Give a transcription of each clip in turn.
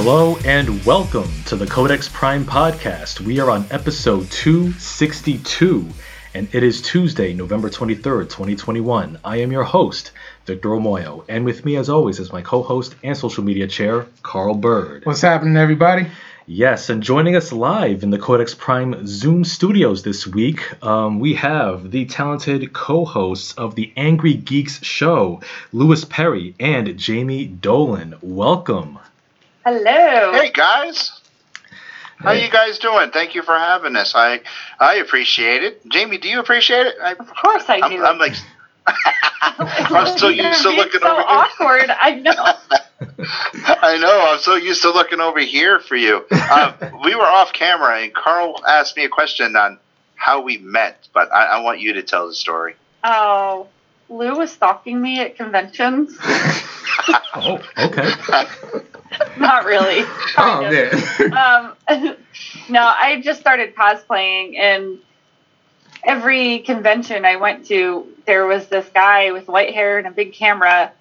Hello and welcome to the Codex Prime podcast. We are on episode 262 and it is Tuesday, November 23rd, 2021. I am your host, Victor Omoyo, and with me as always is my co-host and social media chair, Carl Bird. What's happening, everybody? Yes, and joining us live in the Codex Prime Zoom studios this week, um, we have the talented co hosts of the Angry Geeks show, Lewis Perry and Jamie Dolan. Welcome. Hello. Hey, guys. How Hey. you guys doing? Thank you for having us. I I appreciate it. Jamie, do you appreciate it? I, Of course I I'm, do. I'm like, I'm so used to You're looking so over here. awkward. I know. I know. I'm so used to looking over here for you. Um, we were off camera, and Carl asked me a question on how we met, but I, I want you to tell the story. Oh, Lou was stalking me at conventions. Oh, okay. Not really. Oh man. Um, no, I just started cosplaying, and every convention I went to, there was this guy with white hair and a big camera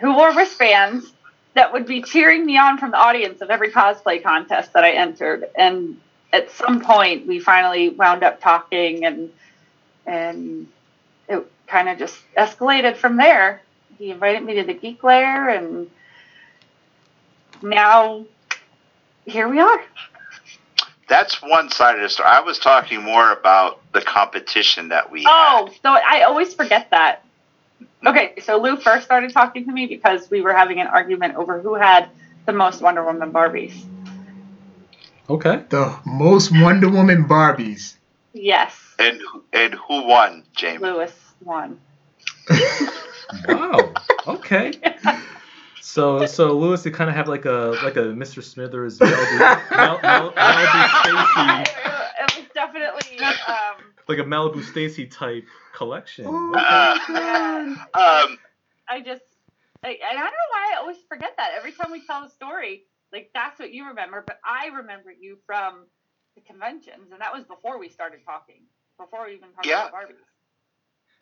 who wore wristbands that would be cheering me on from the audience of every cosplay contest that I entered. And at some point, we finally wound up talking, and and it kind of just escalated from there. He invited me to the Geek Lair, and now here we are. That's one side of the story. I was talking more about the competition that we Oh, so I always forget that. Okay, so Lou first started talking to me because we were having an argument over who had the most Wonder Woman Barbies. Okay. The most Wonder Woman Barbies. Yes. And and who won, James? Lewis won. Wow. Okay. So, so Lewis, you kind of have like a like a Mr. Smithers, Malibu, Mal, Mal, Malibu Stacy, it was definitely um, like a Malibu Stacy type collection. Oh. Okay. Uh, um, I just I, and I don't know why I always forget that every time we tell a story. Like that's what you remember, but I remember you from the conventions, and that was before we started talking, before we even talked Yeah. about Barbies.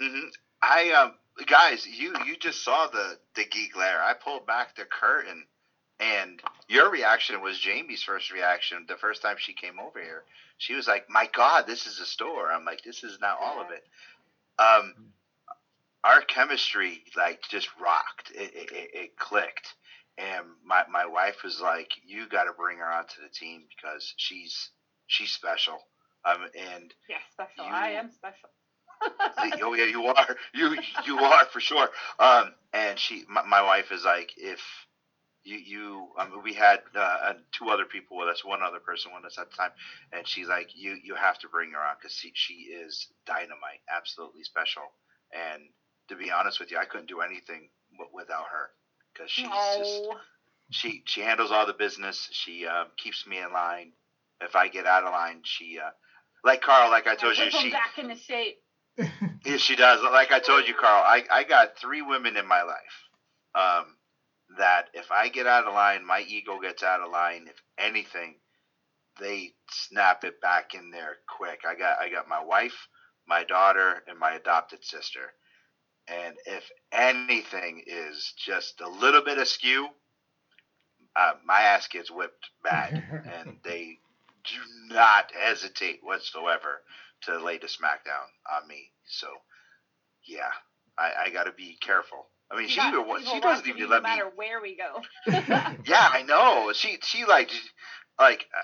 hmm I um guys, you you just saw the the Geek Lair. I pulled back the curtain, and your reaction was Jamie's first reaction the first time she came over here. She was like, "My God, this is a store." I'm like, "This is not all of it." Um, our chemistry like just rocked. It it, it, clicked, and my my wife was like, "You got to bring her onto the team because she's she's special." Um, and Yes, special. You- I am special. oh yeah, you are. You you are for sure. Um, and she, my, my wife is like, if you you, I mean, we had uh, uh, two other people with us, one other person with us at the time, and she's like, you you have to bring her on because she she is dynamite, absolutely special. And to be honest with you, I couldn't do anything w- without her because she's just she she handles all the business. She uh, keeps me in line. If I get out of line, she uh, like Carl, like I told you, she back into shape. Yes, she does. Like I told you, Carl, I, I got three women in my life. Um, that if I get out of line, my ego gets out of line. If anything, they snap it back in there quick. I got I got my wife, my daughter, and my adopted sister. And if anything is just a little bit askew, uh, my ass gets whipped bad, and they do not hesitate whatsoever to lay the smackdown on me. So, yeah, I, I got to be careful. I mean, You she even wa- she doesn't even you let no me. matter where we go. Yeah, I know. She she like like uh,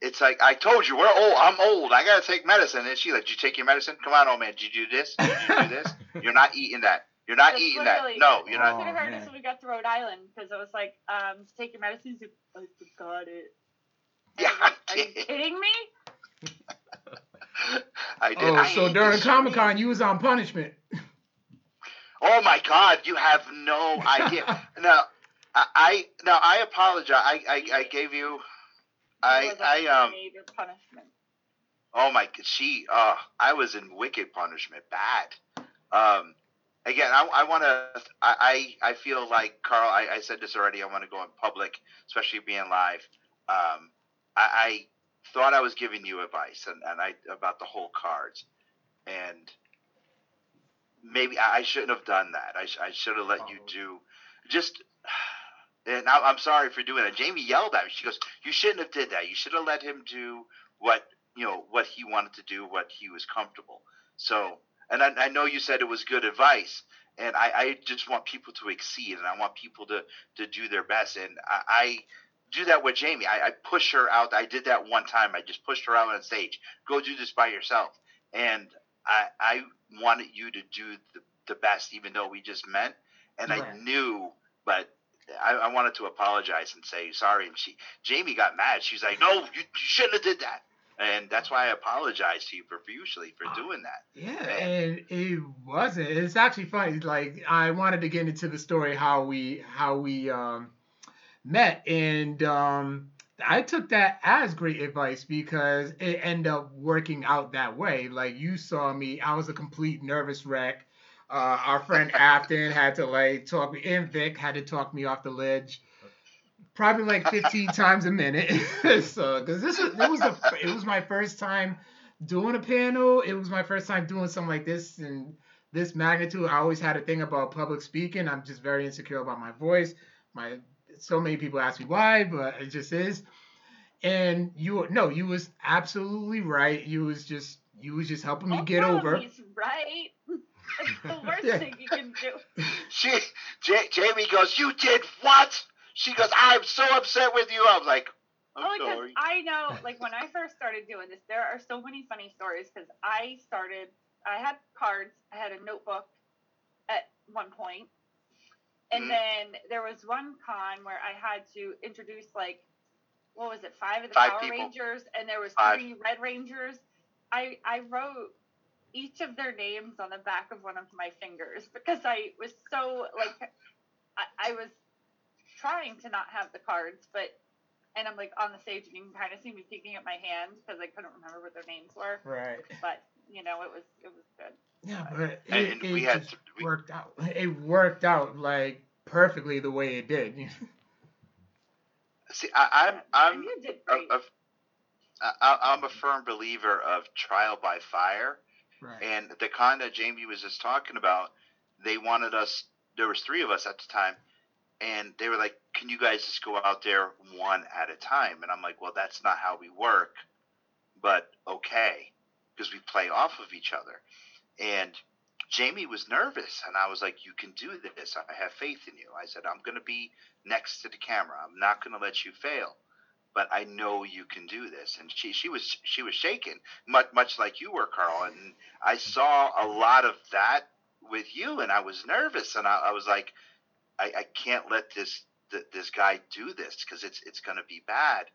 it's like I told you we're old. I'm old. I gotta take medicine. And she like, did you take your medicine? Come on, old man. Did you do this? Did you do this? You're not eating that. You're not That's eating that. No, you're You not. should have heard man. us when we got to Rhode Island because I was like, um, take your medicines. I forgot it. And I Yeah, like, I Are you kidding me? I did. Oh, I so during Comic Con, you was on punishment. Oh my God, you have no idea. no, I, I no, I apologize. I, I, I gave you. It I was a I um. major punishment. Oh my, she, uh, I was in wicked punishment, bad. Um, again, I, I want to, I, I I feel like Carl. I, I said this already. I want to go in public, especially being live. Um, I, I thought I was giving you advice, and, and I about the whole cards, and maybe I, shouldn't have done that. I, sh- I should have let you Oh. do, just and I, I'm sorry for doing that. Jamie yelled at me. She goes, "You shouldn't have did that. You should have let him do what you know what he wanted to do, what he was comfortable." So, and I, I know you said it was good advice, and I, I just want people to exceed, and I want people to to do their best, and I. I do that with Jamie. I, I push her out. I did that one time. I just pushed her out on stage. Go do this by yourself. And I I wanted you to do the, the best, even though we just met. And Right. I knew, but I, I wanted to apologize and say sorry. And she Jamie got mad. She's like, "No, you, you shouldn't have did that." And that's why I apologize to you profusely for doing that. Yeah, and it wasn't. It's actually funny. Like I wanted to get into the story how we how we um met, and um I took that as great advice because it ended up working out that way. Like you saw me, I was a complete nervous wreck. Uh, our friend Afton had to like talk me, and Vic had to talk me off the ledge, probably like 15 times a minute. so, because this was it was the it was my first time doing a panel. It was my first time doing something like this and this magnitude. I always had a thing about public speaking. I'm just very insecure about my voice. My so many people ask me why, but it just is. And you no, you was absolutely right. You was just you was just helping me Oh, get no, over. He's right. It's the worst Yeah. thing you can do. She J, Jamie goes, "You did what?" She goes, "I'm so upset with you." I'm like, "I'm Only because sorry." I know, like when I first started doing this, there are so many funny stories. Because I started, I had cards, I had a notebook at one point, and Mhm. then there was one con where I had to introduce like, what was it, five of the Five Power people. Rangers, and there was Five. three Red Rangers. I I wrote each of their names on the back of one of my fingers because I was so like, I, I was trying to not have the cards, but and I'm like on the stage and you can kind of see me peeking at my hands because I couldn't remember what their names were. Right. But you know, it was it was good. Yeah, but it, and it we had just th- we- worked out. It worked out like perfectly the way it did. See, I, I'm I'm and you did a, great. a, I, I'm a firm believer of trial by fire. right. And the con that Jamie was just talking about, they wanted us. There was three of us at the time, and they were like, "Can you guys just go out there one at a time?" And I'm like, "Well, that's not how we work, but okay, because we play off of each other." And Jamie was nervous, and I was like, "You can do this. I have faith in you." I said, "I'm going to be next to the camera. I'm not going to let you fail." But I know you can do this, and she she was she was shaking, much much like you were, Carl. And I saw a lot of that with you, and I was nervous, and I, I was like, I, I can't let this th- this guy do this because it's it's going to be bad.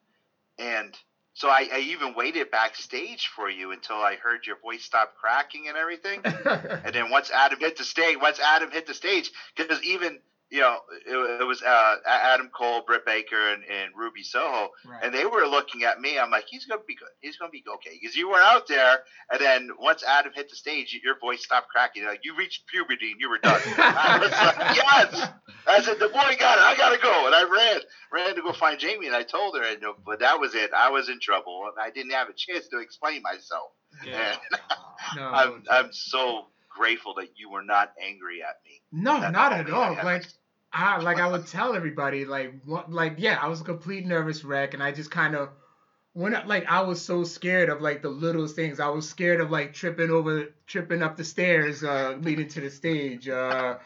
And so I, I even waited backstage for you until I heard your voice stop cracking and everything. And then once Adam hit the stage, once Adam hit the stage, because even you know it, it was uh, Adam Cole, Britt Baker, and, and Ruby Soho, right. and they were looking at me. I'm like, he's gonna be good. He's gonna be okay because you were out there. And then once Adam hit the stage, your voice stopped cracking. Like you reached puberty and you were done. I was like, yes. I said, the boy got it. I gotta go. And I ran, ran to go find Jamie, and I told her, and, uh, but that was it. I was in trouble, and I didn't have a chance to explain myself. yeah. No, I'm, I'm so grateful that you were not angry at me. no, that not at all. Like I like I would tell everybody like what like yeah, I was a complete nervous wreck and I just kind of when like I was so scared of like the little things. I was scared of like tripping over tripping up the stairs uh leading to the stage. Uh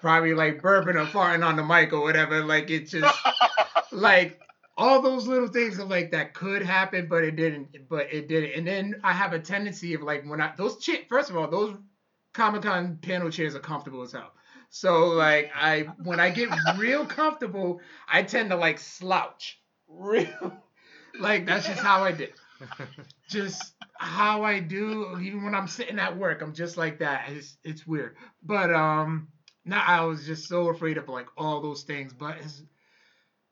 probably like burping or farting on the mic or whatever. Like it just like all those little things of like that could happen, but it didn't. But it didn't. And then I have a tendency of like when I those first of all those Comic Con panel chairs are comfortable as hell. So like I when I get real comfortable, I tend to like slouch. Real like that's just how I did. Just how I do even when I'm sitting at work, I'm just like that. It's it's weird. But um now I was just so afraid of like all those things. But it's,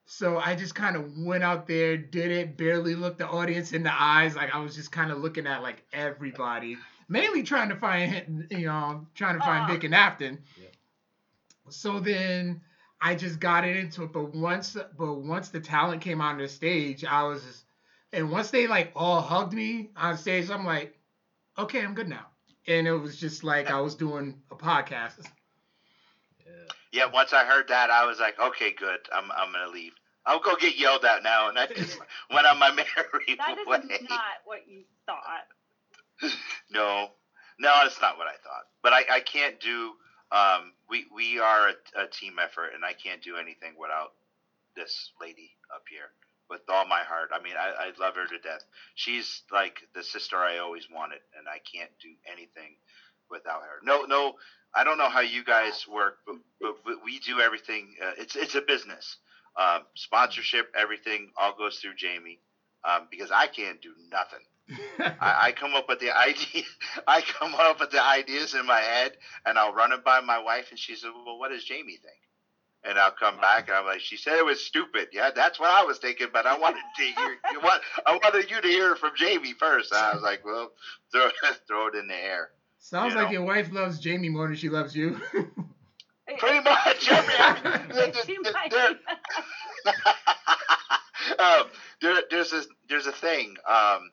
so I just kind of went out there, did it, barely looked the audience in the eyes. Like I was just kind of looking at like everybody, mainly trying to find, you know, trying to find Aw. Vic and Afton. Yeah. So then I just got it into it. But once, but once the talent came on the stage, I was, just, and once they like all hugged me on stage, I'm like, okay, I'm good now. And it was just like I was doing a podcast. Yeah. Yeah, once I heard that, I was like, okay, good. I'm I'm gonna leave. I'll go get yelled at now, and I just went on my merry That is way. not what you thought. No, no, that's not what I thought. But I, I can't do. Um, we we are a, a team effort, and I can't do anything without this lady up here. With all my heart, I mean, I, I love her to death. She's like the sister I always wanted, and I can't do anything without her. No, no, I don't know how you guys work, but, but, we do everything. Uh, it's it's a business. Um, sponsorship, everything all goes through Jamie, um, because I can't do nothing. I, I come up with the idea. I come up with the ideas in my head, and I'll run it by my wife, and she says, "Well, what does Jamie think?" And I'll come back, and I'm like, "She said it was stupid. Yeah, that's what I was thinking, but I wanted to hear. You want, I wanted you to hear from Jamie first. And I was like, "Well, throw, throw it in the air." Sounds You like know. your wife loves Jamie more than she loves you. Pretty much. I mean, She might. there- um, there, there's a there's a thing. Um,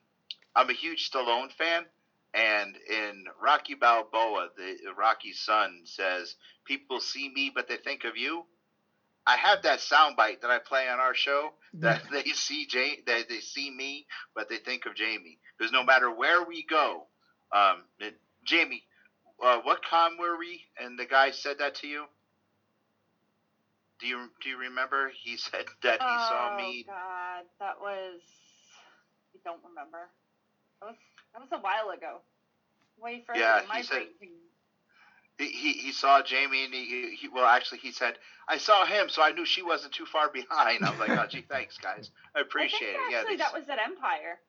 I'm a huge Stallone fan, and in Rocky Balboa, the Rocky's son says, "People see me, but they think of you." I have that soundbite that I play on our show that they see Jay, that they see me, but they think of Jamie. Because no matter where we go, um, it- Jamie, uh, what con were we? And the guy said that to you. Do you do you remember? He said that he saw me. Oh God, that was. I don't remember. That was that was a while ago. Way further Yeah, than my he said- He, he, saw Jamie and he, he well actually he said I saw him so I knew she wasn't too far behind. I was like oh gee thanks guys I appreciate I think it yeah actually that was at Empire.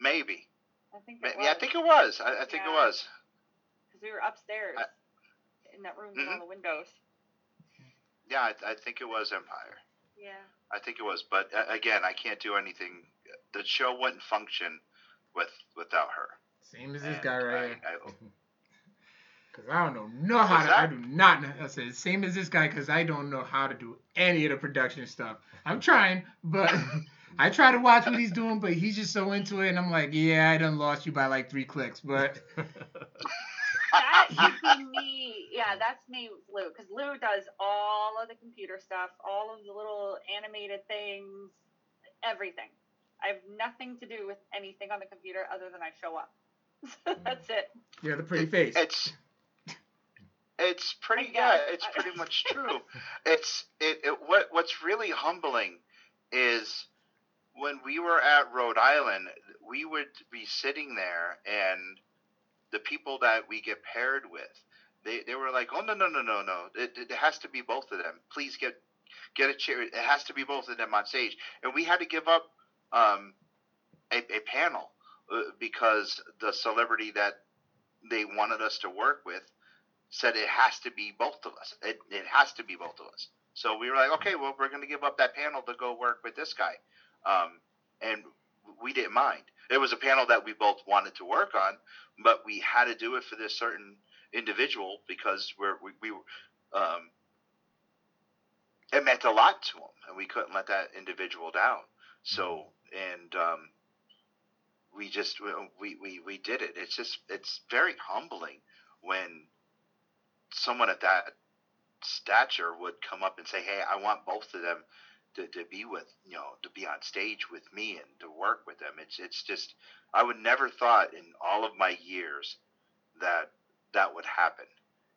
maybe I think it was. yeah I think it was I, I think it was because we were upstairs I- in that room with Mhm. all the windows. yeah I, I think it was Empire Yeah. I think it was but uh, again I can't do anything the show wouldn't function with without her Same as this And guy right I- here. I- Cause I don't know no how What's to. I do not know. I said same as this guy, cause I don't know how to do any of the production stuff. I'm trying, but I try to watch what he's doing, but he's just so into it, and I'm like, yeah, I done lost you by like three clicks, but That should me. Yeah, that's me, with Lou, because Lou does all of the computer stuff, all of the little animated things, everything. I have nothing to do with anything on the computer other than I show up. Mm. that's it. you're the pretty face. it's it's pretty yeah it's pretty much true. It's it, it what what's really humbling is when we were at Rhode Island we would be sitting there and the people that we get paired with they, they were like oh no no no no no. It, it has to be both of them. Please get get a chair. It has to be both of them on stage. And we had to give up um, a, a panel uh, because the celebrity that they wanted us to work with said it has to be both of us. It, it has to be both of us. So we were like, okay, well, we're going to give up that panel to go work with this guy. Um, and we didn't mind. It was a panel that we both wanted to work on, but we had to do it for this certain individual because we're, we, we um, it meant a lot to him, and we couldn't let that individual down. So, and um, we just we, we we did it. It's just it's very humbling when someone at that stature would come up and say, "Hey, I want both of them to, to be with you know to be on stage with me and to work with them." It's it's just I would never thought in all of my years that that would happen.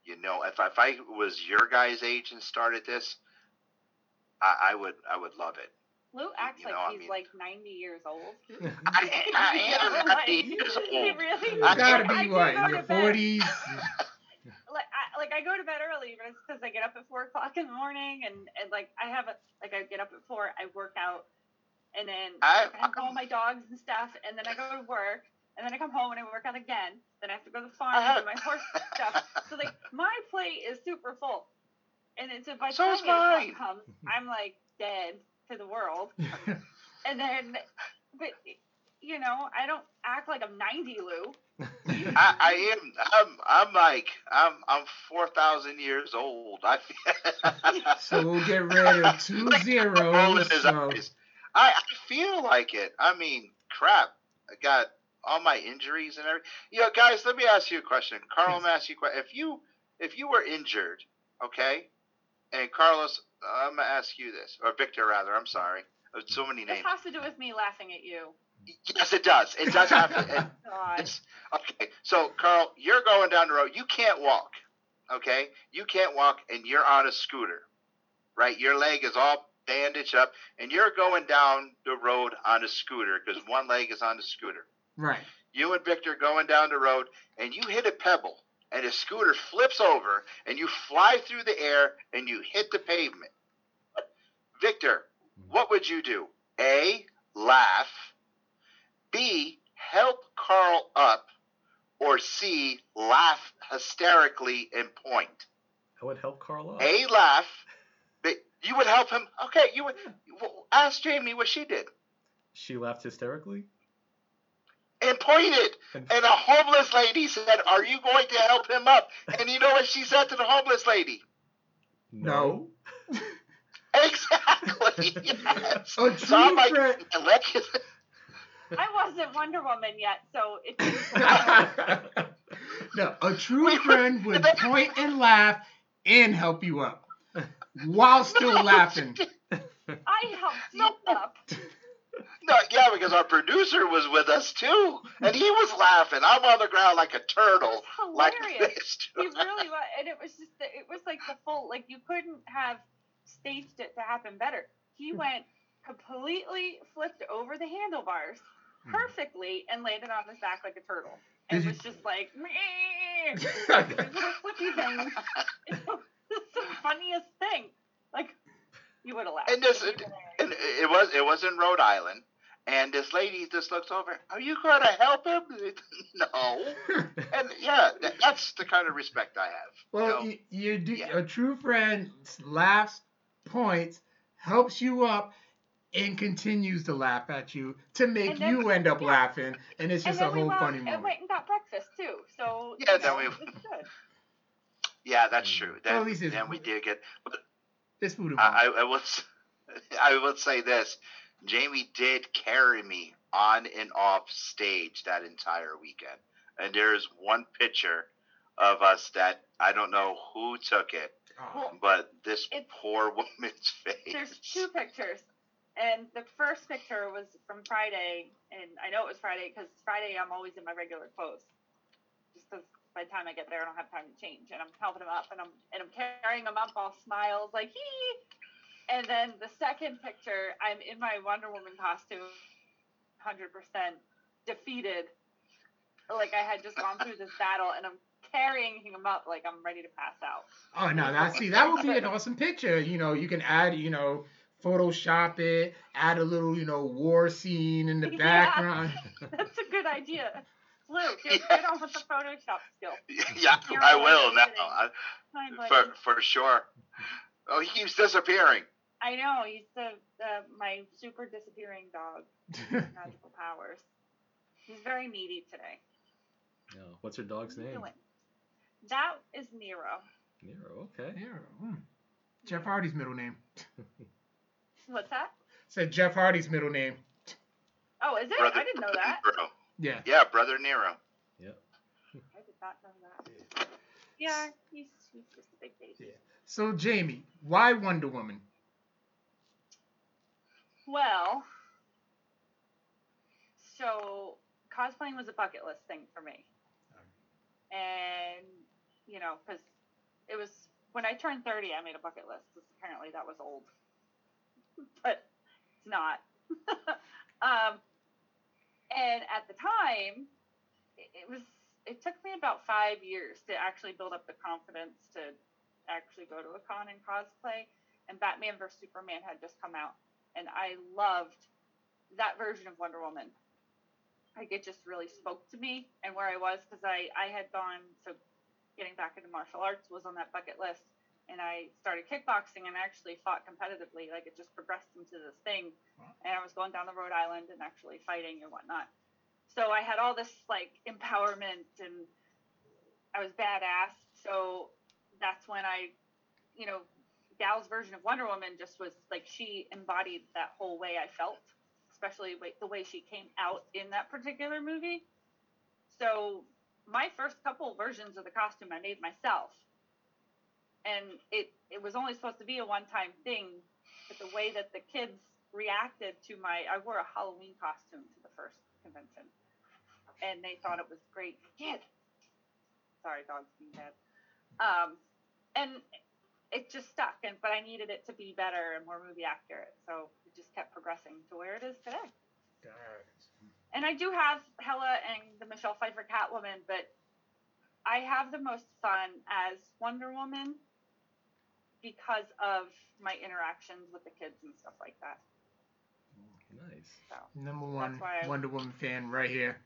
You know, if if I was your guys' age and started this, I, I would I would love it. Lou acts You like I he's mean- like 90 years old. I, I am Like, 90 years He old. really You I- gotta be do what go in to your bed- forties. like I, like I go to bed early, but it's because I get up at four o'clock in the morning, and, and like I have a like I get up at four, I work out, and then I- I have all my dogs and stuff, and then I go to work, and then I come home and I work out again. Then I have to go to the farm and do my horse uh-huh. stuff. So like my plate is super full, and it's by the So time is eight o'clock mine. comes, I'm like dead to the world, and then but you know I don't act like I'm 90, Lou. I, I am. I'm. I'm like. I'm. I'm four thousand years old. I feel. so we'll get rid of two Look at the roll in zeros. So. I, I feel like it. I mean, crap. I got all my injuries and everything. You know, guys. Let me ask you a question. Carl, let me ask you a question. If you if you were injured okay? And Carlos, I'm gonna ask you this, or Victor rather. I'm sorry. There's so many This names. has to do with me laughing at you. Yes, it does. It does have to. It, God. it's, okay, so Carl, you're going down the road. You can't walk. Okay, you can't walk, and you're on a scooter, right? Your leg is all bandaged up, and you're going down the road on a scooter because one leg is on the scooter. Right. You and Victor going down the road, and you hit a pebble, and the scooter flips over, and you fly through the air, and you hit the pavement. Victor, what would you do? A. Laugh. B. Help Carl up. Or C. Laugh hysterically and point. I would help Carl up. A. Laugh. You would help him. Okay, you would. Ask Jamie what she did. She laughed hysterically. And pointed. And, And a homeless lady said, Are you going to help him up? And you know what she said to the homeless lady? No. Exactly. Yes. A So I'm true like, friend. I wasn't Wonder Woman yet, so it's no, a true friend would point and laugh and help you up while still laughing. I helped you No. up. No, yeah, because our producer was with us too, and he was laughing. I'm on the ground like a turtle, like Hilarious. this. He really was, and it was just the, it was like the full like you couldn't have staged it to happen better. He Hmm. went completely flipped over the handlebars Hmm. perfectly and landed on his back like a turtle. And Did was just like "Meh." These little flippy things. It was the funniest thing. Like you would have laughed. And this- It was And it was it was in Rhode Island, and this lady just looks over. Are you going to help him? no. And yeah, that, that's the kind of respect I have. well, you know? you, you do, Yeah. a true friend laughs, points, helps you up, and continues to laugh at you to make then- you end up yeah. laughing, and it's And just a then we whole went, funny and moment. went and got breakfast too. So Yeah, you then know, we- it's good. yeah, that's mm. true. Then, Well, at least it's- then we did get. It's food and I, wine. I, I will. s- I will say this: Jamie did carry me on and off stage that entire weekend, and there's one picture of us that I don't know who took it, Oh, but this It's- poor woman's face. There's two pictures, and the first picture was from Friday, and I know it was Friday because Friday I'm always in my regular clothes, just because by the time I get there I don't have time to change, and I'm helping him up, and I'm and I'm carrying him up all smiles like hee, and then the second picture I'm in my Wonder Woman costume, hundred percent defeated, like I had just gone through this battle, and I'm carrying him up like I'm ready to pass out. Oh no, that see that would be an awesome picture. You know, you can add, you know, Photoshop it, add a little, you know, war scene in the Yeah. background. That's a good idea. Luke, get, get on with the Photoshop skill. yeah, You're I will now. I, for for sure. Oh, he keeps disappearing. I know he's the, the my super disappearing dog. Magical powers. He's very needy today. Yeah. What's her dog's What are you name? doing? That is Nero. Nero. Okay. Yeah, mm. Jeff Hardy's middle name. What's that? Said Jeff Hardy's middle name. Oh, is it? Brother, I didn't know that. Nero. Yeah. Yeah, brother Nero. I did not know that. Yeah, he's, he's just a big baby. Yeah. So Jamie, why Wonder Woman? Well, so cosplaying was a bucket list thing for me. And, you know, because it was when I turned 30, I made a bucket list. 'cause apparently that was old. but it's not. um, and at the time, it, was, it took me about five years to actually build up the confidence to actually go to a con and cosplay. And Batman vs. Superman had just come out and I loved that version of Wonder Woman. Like it just really spoke to me and where I was because I I had gone so getting back into martial arts was on that bucket list and I started kickboxing and actually fought competitively like it just progressed into this thing and I was going down the Rhode Island and actually fighting and whatnot. So I had all this like empowerment and I was badass. So that's when I, you know, Gal's version of Wonder Woman just was like she embodied that whole way I felt, especially the way she came out in that particular movie. So my first couple versions of the costume I made myself. And it it was only supposed to be a one time thing, but the way that the kids reacted to my I wore a Halloween costume to the first convention, and they thought it was great. Kid, sorry, dog's being bad. Um, and it just stuck, and but I needed it to be better and more movie accurate, so it just kept progressing to where it is today. And I do have Hela and the Michelle Pfeiffer Catwoman, but I have the most fun as Wonder Woman because of my interactions with the kids and stuff like that. Nice. So Number one why I- Wonder Woman fan right here.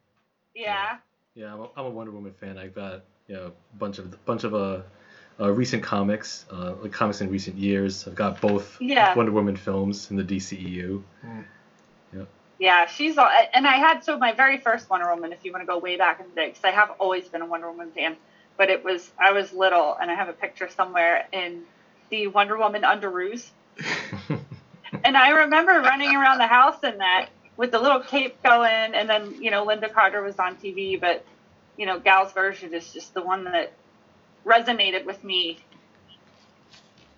yeah, Yeah, I'm a, I'm a Wonder Woman fan. I've got you know a bunch of bunch of uh, uh recent comics, uh, like comics in recent years. I've got both Yeah. Wonder Woman films in the DCEU. Yeah. yeah, she's all, and I had so my very first Wonder Woman, if you want to go way back in the day, because I have always been a Wonder Woman fan, but it was I was little, and I have a picture somewhere in the Wonder Woman underoos. And I remember running around the house in that with the little cape going, and then you know Lynda Carter was on TV, but you know Gal's version is just the one that resonated with me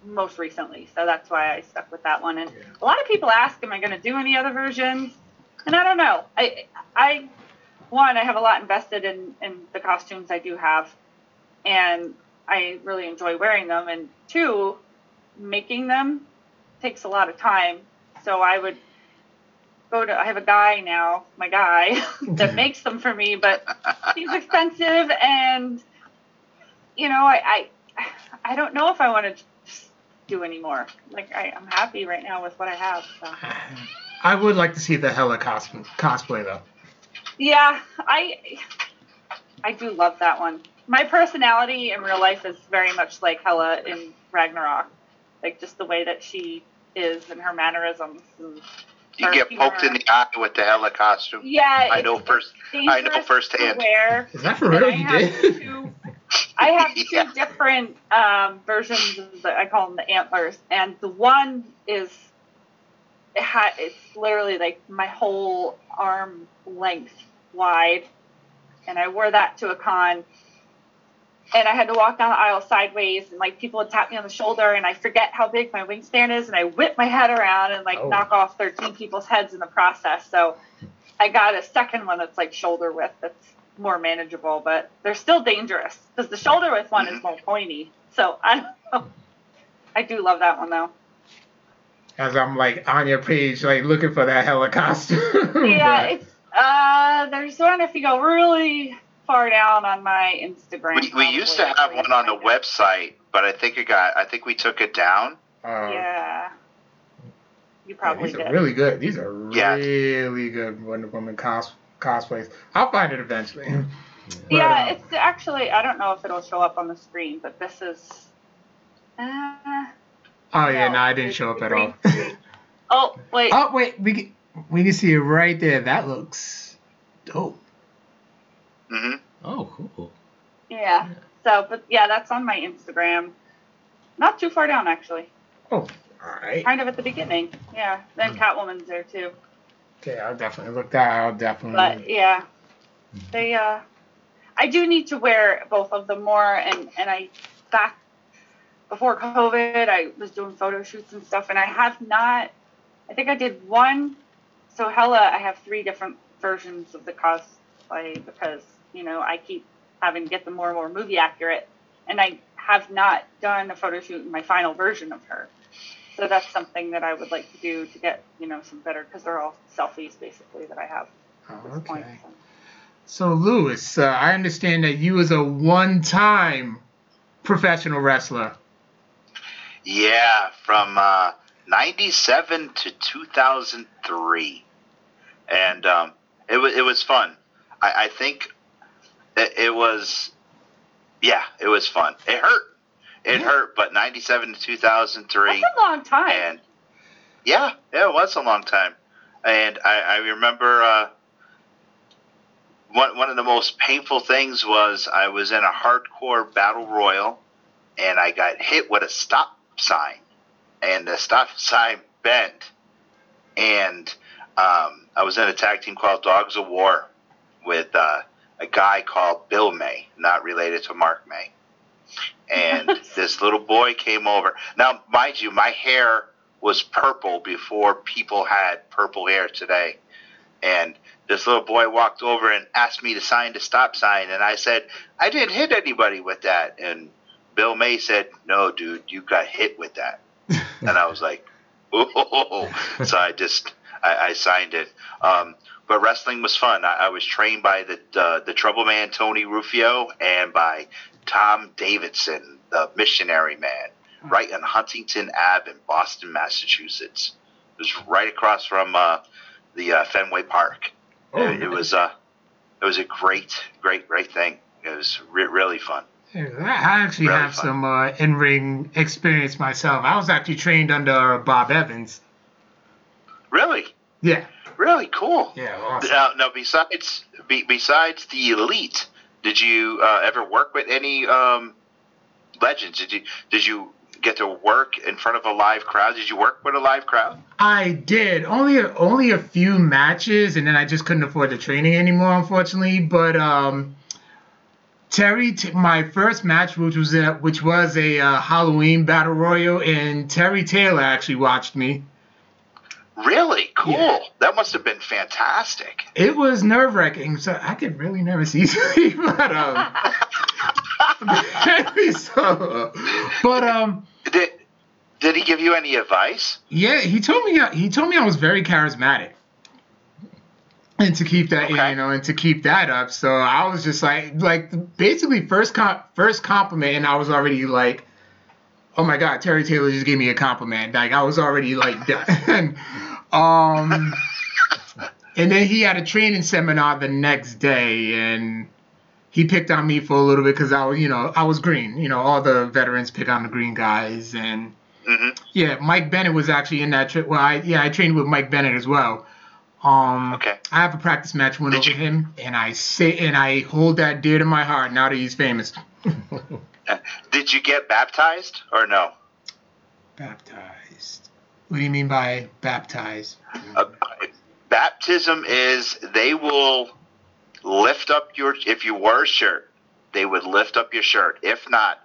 most recently. So that's why I stuck with that one. And Yeah. a lot of people ask, "Am I going to do any other versions?" And I don't know. I I one I have a lot invested in in the costumes I do have, and I really enjoy wearing them. And two, making them takes a lot of time. So I would go to I have a guy now, my guy, that mm-hmm. makes them for me, but he's expensive and you know, I I, I don't know if I want to do anymore. Like I, I'm happy right now with what I have. So. I would like to see the Hela cos- cosplay though. Yeah, I I do love that one. My personality in real life is very much like Hela in Ragnarok. Like just the way that she is and her mannerisms. And You her get poked in the eye with the Hela costume. Yeah, I know first. it's I know dangerous firsthand. To wear. Is that for real? I You have did? two- I have two Yeah. different um, versions. Of the, I call them the antlers, and the one is it ha- it's literally like my whole arm length wide, and I wore that to a con. And I had to walk down the aisle sideways, and like people would tap me on the shoulder, and I forget how big my wingspan is, and I whip my head around and like Oh. knock off 13 people's heads in the process. So I got a second one that's like shoulder width, that's more manageable, but they're still dangerous because the shoulder width one is more pointy. So I don't know. I do love that one though. As I'm like on your page, like looking for that Hela costume. Yeah, But- it's uh, there's one if you go really far down on my Instagram. We, we used to have one on the find it. website, but I think it got. I think we took it down. uh, Yeah, you yeah, probably these did. are really good. These are Yeah. really good Wonder Woman cos- cosplays. I'll find it eventually. But, yeah, uh, it's actually I don't know if it'll show up on the screen, but this is. Uh, Oh yeah, no, no, I didn't show up at all. oh wait, oh wait, we can, we can see it right there. That looks dope. Hmm Oh, cool. yeah. So, but yeah, that's on my Instagram. Not too far down actually. Oh, all right. Kind of at the beginning. Yeah. Then Catwoman's there too. Okay, I'll definitely look that. I'll definitely. But yeah, they. uh I do need to wear both of them more, and and I back before COVID, I was doing photo shoots and stuff, and I have not. I think I did one. So Hela, I have three different versions of the cosplay because you know I keep having to get them more and more movie accurate, and I have not done a photo shoot in my final version of her. So that's something that I would like to do to get you know some better because they're all selfies basically that I have at this point. okay. so. So Lewis, uh, I understand that you was a one-time professional wrestler. Yeah, from uh, '97 to 2003, and um, it was it was fun. I, I think it, it was, yeah, it was fun. It hurt, it Yeah. hurt, but '97 to 2003. That's a long time. and yeah, yeah, it was a long time. And I, I remember uh, one one of the most painful things was I was in a hardcore battle royal, and I got hit with a stop sign, and the stop sign bent, and um, I was in a tag team called Dogs of War with uh, a guy called Bill May, not related to Mark May, and this little boy came over. Now, mind you, my hair was purple before people had purple hair today, and this little boy walked over and asked me to sign the stop sign, and I said I didn't hit anybody with that, and Bill May said, "No, dude, you got hit with that," and I was like, "Oh!" So I just I, I signed it. Um, but wrestling was fun. I, I was trained by the uh, the Trouble Man Tony Rufio and by Tom Davidson, the Missionary Man, right in Huntington Ave in Boston, Massachusetts. It was right across from uh, the uh, Fenway Park. Oh, it, it was uh, it was a great, great, great thing. It was re- really fun. I actually Really have fun. some uh, in-ring experience myself. I was actually trained under Bob Evans. Really, Yeah. Really cool. Yeah. Awesome. Now, now besides be, besides the elite, did you uh, ever work with any um, legends? Did you did you get to work in front of a live crowd? Did you work with a live crowd? I did only a, only a few matches, and then I just couldn't afford the training anymore, unfortunately. But um, Terry, t- my first match, which was a, which was a uh, Halloween battle royal, and Terry Taylor actually watched me. Really cool. Yeah. That must have been fantastic. It was nerve wracking, so I get really nervous easily. but um, so, but um, Did did he give you any advice? Yeah, he told me he told me I was very charismatic. And to keep that, Okay. you know, and to keep that up, so I was just like, like basically first com- first compliment, and I was already like, oh my god, Terry Taylor just gave me a compliment. Like I was already like done. Um, and then he had a training seminar the next day, and he picked on me for a little bit because I was, you know, I was green. You know, all the veterans pick on the green guys, and hmm yeah, Mike Bennett was actually in that trip. Well, I yeah, I trained with Mike Bennett as well. Um, Okay. I have a practice match win Did over you- him, and I say and I hold that dear to my heart now that he's famous. Did you get baptized or no? Baptized. What do you mean by baptize? Uh, baptism is they will lift up your if you wear a shirt they would lift up your shirt. If not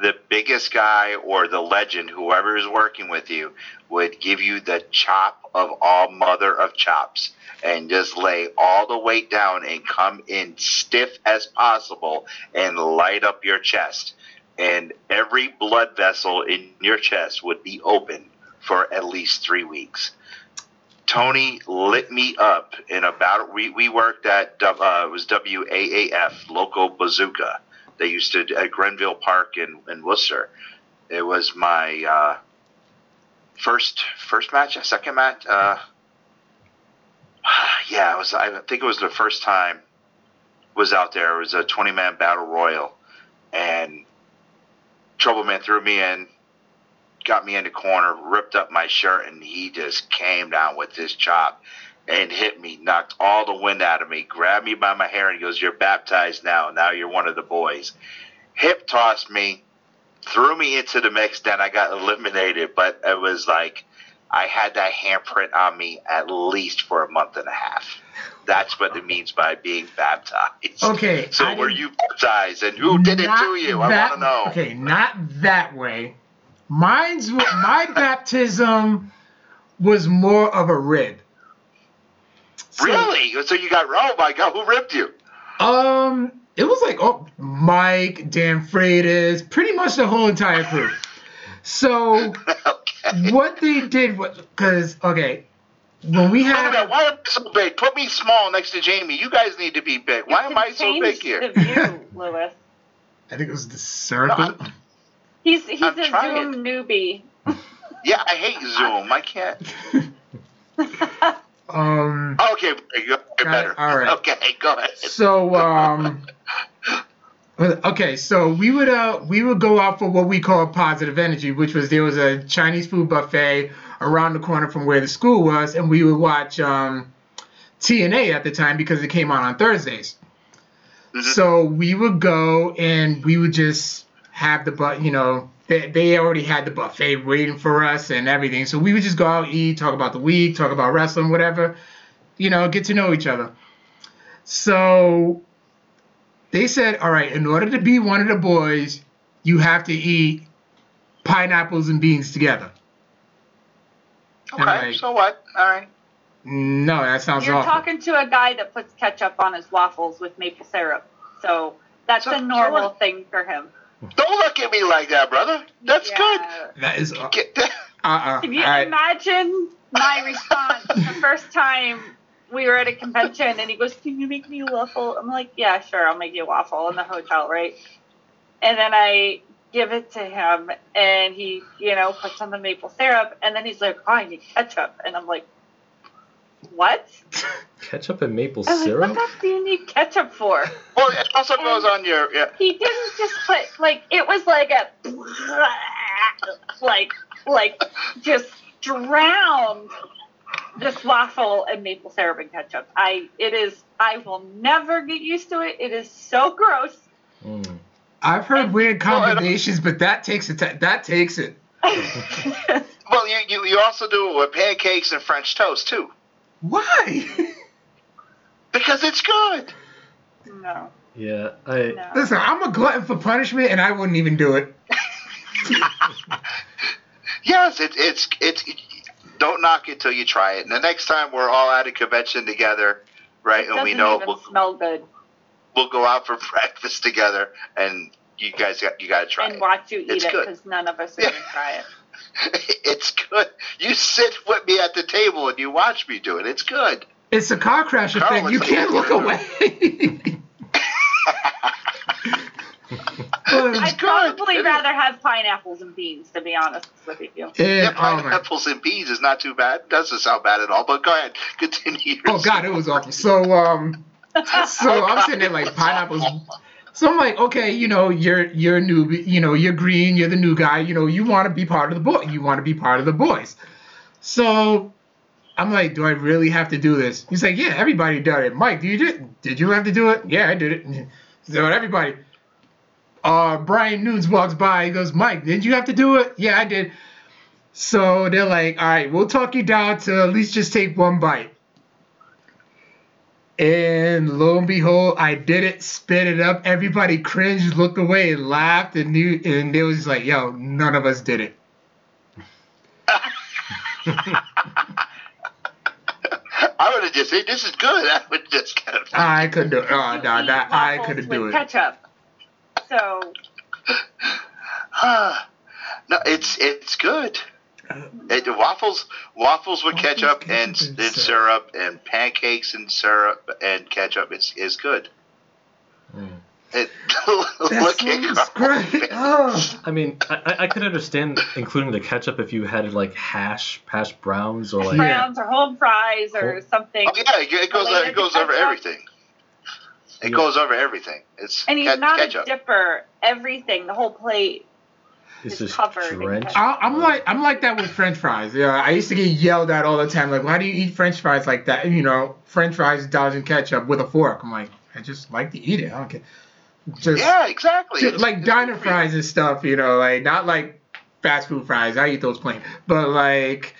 the biggest guy or the legend whoever is working with you would give you the chop of all mother of chops and just lay all the weight down and come in stiff as possible and light up your chest. And every blood vessel in your chest would be open for at least three weeks Tony lit me up in about we, we worked at uh, it was WAAF local bazooka. They used to at Grenville Park in, in Worcester. It was my uh, first first match, a second match. Uh, yeah, it was. I think it was the first time was out there. It was a twenty man battle royal, and Troubleman threw me in got me in the corner, ripped up my shirt, and he just came down with his chop and hit me, knocked all the wind out of me, grabbed me by my hair, and he goes, You're baptized now. Now you're one of the boys. Hip tossed me, threw me into the mix, then I got eliminated. But it was like I had that handprint on me at least for a month and a half. That's what it means by being baptized. Okay. So I were you baptized, and who did it to you? I want to know. Okay, not that way. Mine's my baptism was more of a rib. So- Really? So you got? Oh my God! Who ripped you? Um, it was like oh, Mike, Dan Freitas, pretty much the whole entire crew. So okay. what they did was because okay, when we Wait a minute, why am I so big? Put me small next to Jamie. You guys need to be big. Why am I so big here? The view, Lewis. I think it was the circle. No, He's he's I'm a trying. Zoom newbie. Yeah, I hate Zoom. I can't. um, Okay, you're Got it. better. All right. Okay, go ahead. so um. Okay, so we would uh we would go out for what we call positive energy, which was there was a Chinese food buffet around the corner from where the school was, and we would watch um TNA at the time because it came on on Thursdays. Mhm. So we would go and we would just have the but you know they, they already had the buffet waiting for us and everything. So we would just go out, eat, talk about the week, talk about wrestling, whatever, you know, get to know each other. So they said, all right, in order to be one of the boys, you have to eat pineapples and beans together. Okay, Alright. so what? All right. No, that sounds You're awful. talking to a guy that puts ketchup on his waffles with maple syrup. So that's So- a normal what? thing for him. Don't look at me like that, brother. That's Yeah. that is uh good. Get uh. Can you I- imagine my response the first time we were at a convention and he goes, Can you make me a waffle? I'm like, Yeah, sure, I'll make you a waffle in the hotel, right? And then I give it to him and he, you know, puts on the maple syrup and then he's like, Oh, I need ketchup and I'm like, What? Ketchup and maple I was like, syrup? what the f do you need ketchup for? well, it also goes on your. Yeah. He didn't just put like it was like a like like just drowned this waffle in maple syrup and ketchup. I it is I will never get used to it. It is so gross. Mm. I've heard weird Well, combinations, but that takes it. that takes it. Well, you, you you also do it with pancakes and French toast too, Why? because it's good. no, Yeah, I. no. Listen, I'm a glutton for punishment, and I wouldn't even do it. Yes, it, it's it's. Don't knock it till you try it. And the next time we're all at a convention together, right, It and we know even we'll, smell good. we'll go out for breakfast together, and you guys got you got to try and it. And watch you eat It's it good. because none of us are Yeah. gonna try it. it's good. You sit with me at the table and you watch me do it. It's good. It's a car crash Carl, effect. You it's can't look away. But- I'd probably It is. rather have pineapples and beans, to be honest with you. and, Yeah, oh, pineapples and beans is not too bad. Doesn't sound bad at all. But go ahead, continue. oh god, it was awful. So um, so I'm sitting there like pineapples. So I'm like, okay, you know, you're you're a new, you know, you're green, you're the new guy, you know, you want to be part of the boy, you want to be part of the boys. So I'm like, do I really have to do this? He's like, yeah, everybody did it. Mike, did you did, did you have to do it? Yeah, I did it. So everybody. Uh, Brian Nunes walks by. He goes, Mike, did you have to do it? Yeah, I did. So they're like, all right, we'll talk you down to at least just take one bite. And lo and behold, I did it, spit it up. Everybody cringed, looked away, and laughed, and knew, and they was just like, "Yo, none of us did it." I would have just said, "This is good." I would just kind of. I couldn't do it. Oh You no, eat I couldn't do it. Ketchup. So no, it's it's good. It, waffles waffles with Waffles, ketchup ketchup, and, and and syrup and pancakes and syrup and ketchup is is good. Mm. It, That look at sounds great. Oh. I mean, I, I- I could understand including the ketchup if you had like hash, hash browns, or like. Yeah. or home fries or Whole- something. Oh yeah, it goes Related it goes over everything. It Yeah. goes over everything. It's And he's ket- not ketchup. a dipper. Everything, the whole plate. It's It's just covered drenched. I, I'm like I'm like that with French fries. Yeah, I used to get yelled at all the time. Like, why do you eat French fries like that? You know, French fries doused in ketchup with a fork. I'm like, I just like to eat it. I don't care. Just, yeah, exactly. just It's- like it's diner good fries and stuff. You know, like not like fast food fries. I eat those plain. But like,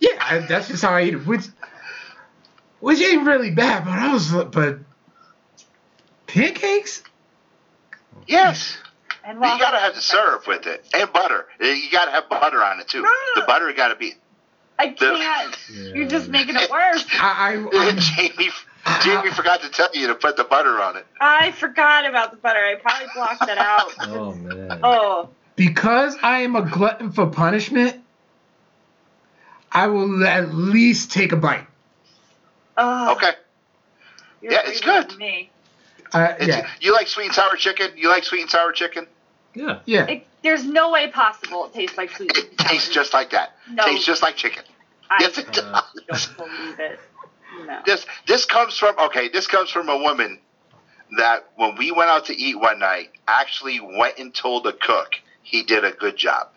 yeah, I, that's just how I eat it. Which, which ain't really bad. But I was, but pancakes. Yes. And You gotta have the syrup with it and butter. Eh, you gotta have butter on it too. No. The butter gotta be. I can't. Yeah. You're just making it worse. I, I, I Jamie, Jamie forgot to tell you to put the butter on it. I forgot about the butter. I probably blocked it out. Oh man. Oh, because I am a glutton for punishment, I will at least take a bite. oh. Okay. You're Yeah, it's good. Me. Uh, yeah, You like sweet and sour chicken? You like sweet and sour chicken? Yeah. yeah. It, there's no way possible it tastes like sweet. It and sour. tastes just like that. No. Tastes just like chicken. I Yes, it Uh, does. don't believe it. No. This this comes from okay. This comes from a woman that when we went out to eat one night, actually went and told the cook he did a good job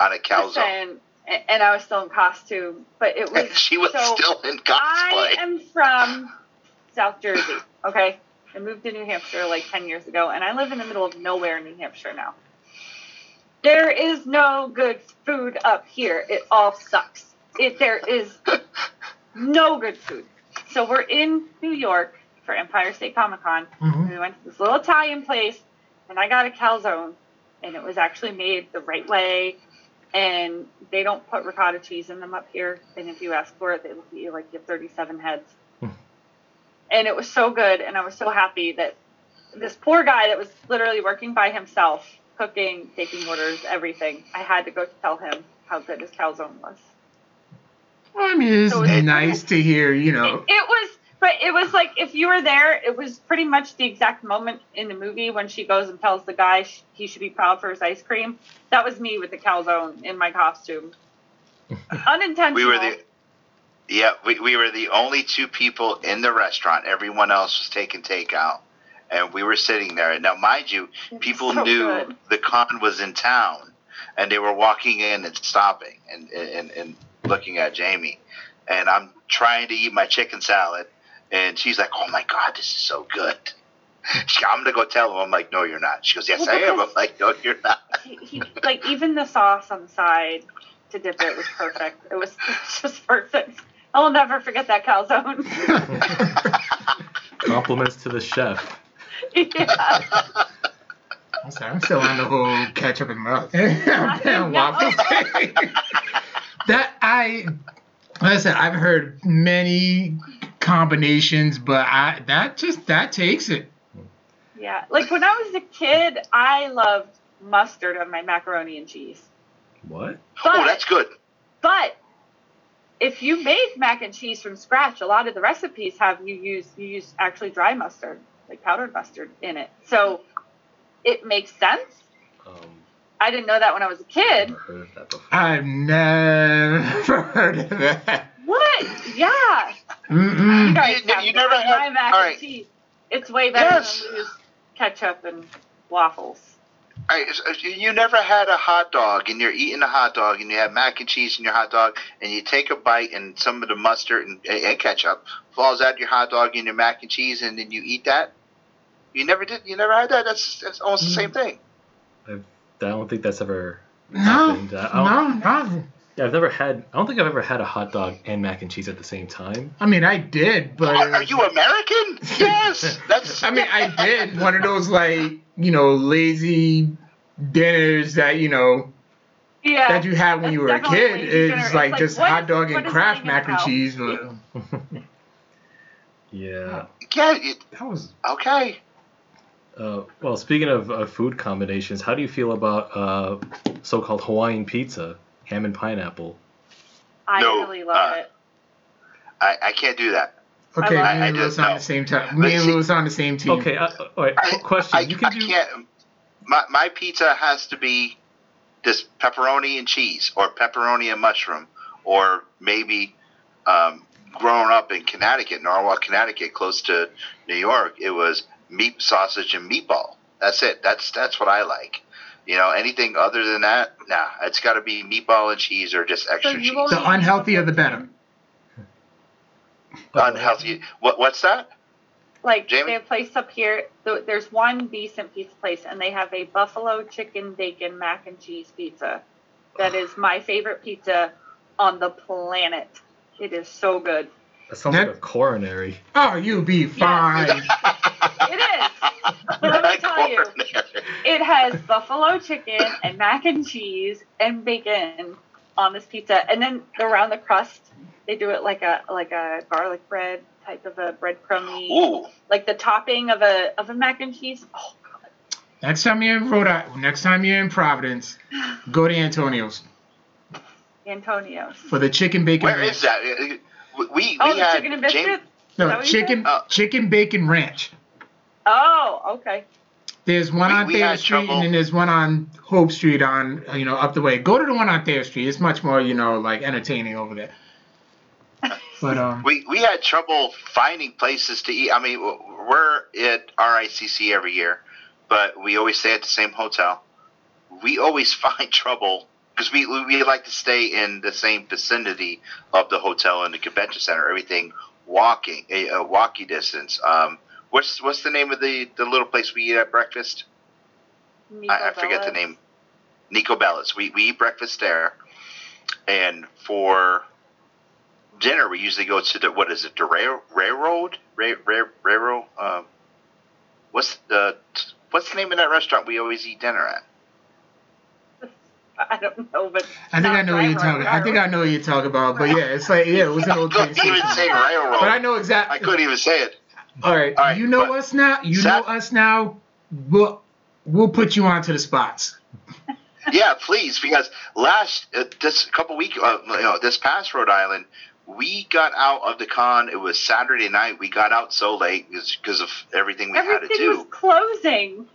on a calzone, Listen, and I was still in costume, but it was and she was so still in cosplay. I am from South Jersey. Okay, I moved to New Hampshire like ten years ago, and I live in the middle of nowhere in New Hampshire now. There is no good food up here. It all sucks. It there is no good food. So we're in New York for Empire State Comic Con. Mhm. We went to this little Italian place, and I got a calzone. and it was actually made the right way. And they don't put ricotta cheese in them up here. And if you ask for it, they look at you like you have 37 heads. And it was so good, and I was so happy that this poor guy that was literally working by himself, cooking, taking orders, everything. I had to go tell him how good his calzone was. I mean, it's So it- nice to hear, you It, know. it was, but it was like if you were there, it was pretty much the exact moment in the movie when she goes and tells the guy sh- he should be proud for his ice cream. That was me with the calzone in my costume. Unintentional. We were the yeah, we, we were the only two people in the restaurant. Everyone else was taking takeout, and we were sitting there. And now, mind you, people so knew good. the con was in town, and they were walking in and stopping and and, and looking at Jamie, and I'm trying to eat my chicken salad, and she's like, "Oh my god, this is so good." She, I'm gonna go tell him. I'm like, "No, you're not." She goes, "Yes, Well, I am." I'm like, "No, you're not." He, he, like even the sauce on the side to dip it was perfect. It was just perfect. I will never forget that calzone. Compliments to the chef. yeah. I'm sorry, I'm still on the whole ketchup and mouth and waffles. that I, like I said, I've heard many combinations, but I that just that takes it. Yeah. Like when I was a kid, I loved mustard on my macaroni and cheese. What? But oh, that's good. But if you make mac and cheese from scratch, a lot of the recipes have you use you use actually dry mustard, like powdered mustard in it. So it makes sense. Um, I didn't know that when I was a kid. never heard of that before. I've never heard of that. What? Yeah. You Mm-mm. guys You- have you never try had- my mac all and cheese. It's way better Yes. than use ketchup and waffles. All right, you never had a hot dog and you're eating a hot dog and you have mac and cheese in your hot dog and you take a bite and some of the mustard and, and ketchup falls out your hot dog and your mac and cheese and then you eat that. You never did. You never had that. That's that's almost the mm. same thing. I, I don't think that's ever No, happened. I, don't, no, no. Yeah, I've never had. I don't think I've ever had a hot dog and mac and cheese at the same time. I mean, I did, but Are, are you American? Yes. That's. I mean, I did one of those like you know lazy dinners that you know Yeah. that you had when you were a kid. lazy It's dinner. like just like, hot dog what and is Kraft sitting mac and cheese. Yeah. yeah. You, that was okay. Uh, well, speaking of uh, food combinations, how do you feel about uh, so-called Hawaiian pizza, ham and pineapple? I No, really love uh, it. I, I can't do that. okay. love- Me I- I and Lewis on know. the same time. Me Let's and see. Lewis on the same team. Okay. Uh, uh, all right. I, question. I, you can I do. can't. My my pizza has to be this pepperoni and cheese, or pepperoni and mushroom, or maybe um, growing up in Connecticut, Norwalk, Connecticut, close to New York, it was meat sausage and meatball. That's it. That's that's what I like. You know, anything other than that, nah. It's got to be meatball and cheese, or just extra you cheese. won't- The unhealthier the better. Unhealthy. What what's that? Like Jamie? they have a place up here. There's one decent pizza place, and they have a buffalo chicken bacon mac and cheese pizza. That is my favorite pizza on the planet. It is so good. That sounds like a coronary. Oh, you'll be fine. It is. But let me tell you, it has buffalo chicken and mac and cheese and bacon on this pizza, and then around the crust, they do it like a like a garlic bread type of a breadcrumby, Ooh, like the topping of a of a mac and cheese. Oh god. next time you're in Rhode Island, next time you're in Providence, go to Antonio's Antonio's. for the chicken bacon. where ranch. is that? We we, Oh, we the had chicken and James- No, that what you chicken said? Oh. chicken bacon ranch. Oh, okay. There's one We- on we Thayer Street, trouble- and then there's one on Hope Street on you know up the way. Go to the one on Thayer Street. It's much more you know like entertaining over there. But um, We we had trouble finding places to eat. I mean, we're at RICC every year, but we always stay at the same hotel. We always find trouble because we we like to stay in the same vicinity of the hotel and the convention center. Everything walking a, a walkie distance. Um, what's what's the name of the the little place we eat at breakfast? I, I forget the name. Nico Bella's. We we eat breakfast there, and for dinner we usually go to the what is it the rail, railroad Ray, Ray, railroad um, what's the what's the name of that restaurant we always eat dinner at I don't know, but I think I know what you're Railroad talking. I think I know what you're talking about. But yeah, it's like yeah, it was an I old train couldn't even say railroad. But I know exactly. I couldn't even say it. All right, All right, you know but- us now. You Sat- know us now. We'll we'll put you onto the spots. Yeah, please, because last uh, this couple week, uh, you know, this past Rhode Island, we got out of the con. It was Saturday night. We got out so late because of everything we had to everything do. was closing.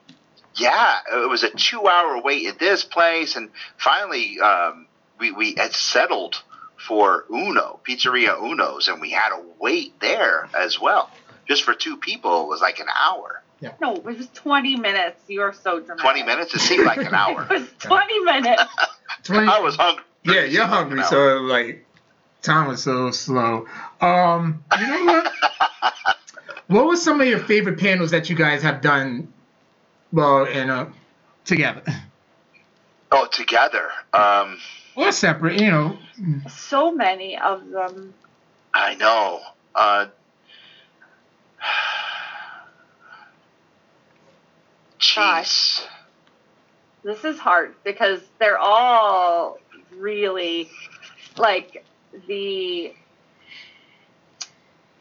Yeah, it was a two-hour wait at this place, and finally, um, we we had settled for Uno Pizzeria Uno's, and we had to wait there as well. Just for two people, it was like an hour. Yeah. No, it was 20 minutes. You are so dramatic. Twenty minutes. It seemed like an hour. It was 20 minutes. 20, I was hungry. yeah, you're hungry, so like time was so slow. Um, you know what? what was some of your favorite panels that you guys have done? Well, in uh, together Oh, together. Um, or separate, you know. So many of them. I know. Uh, jeez. This is hard because they're all really like the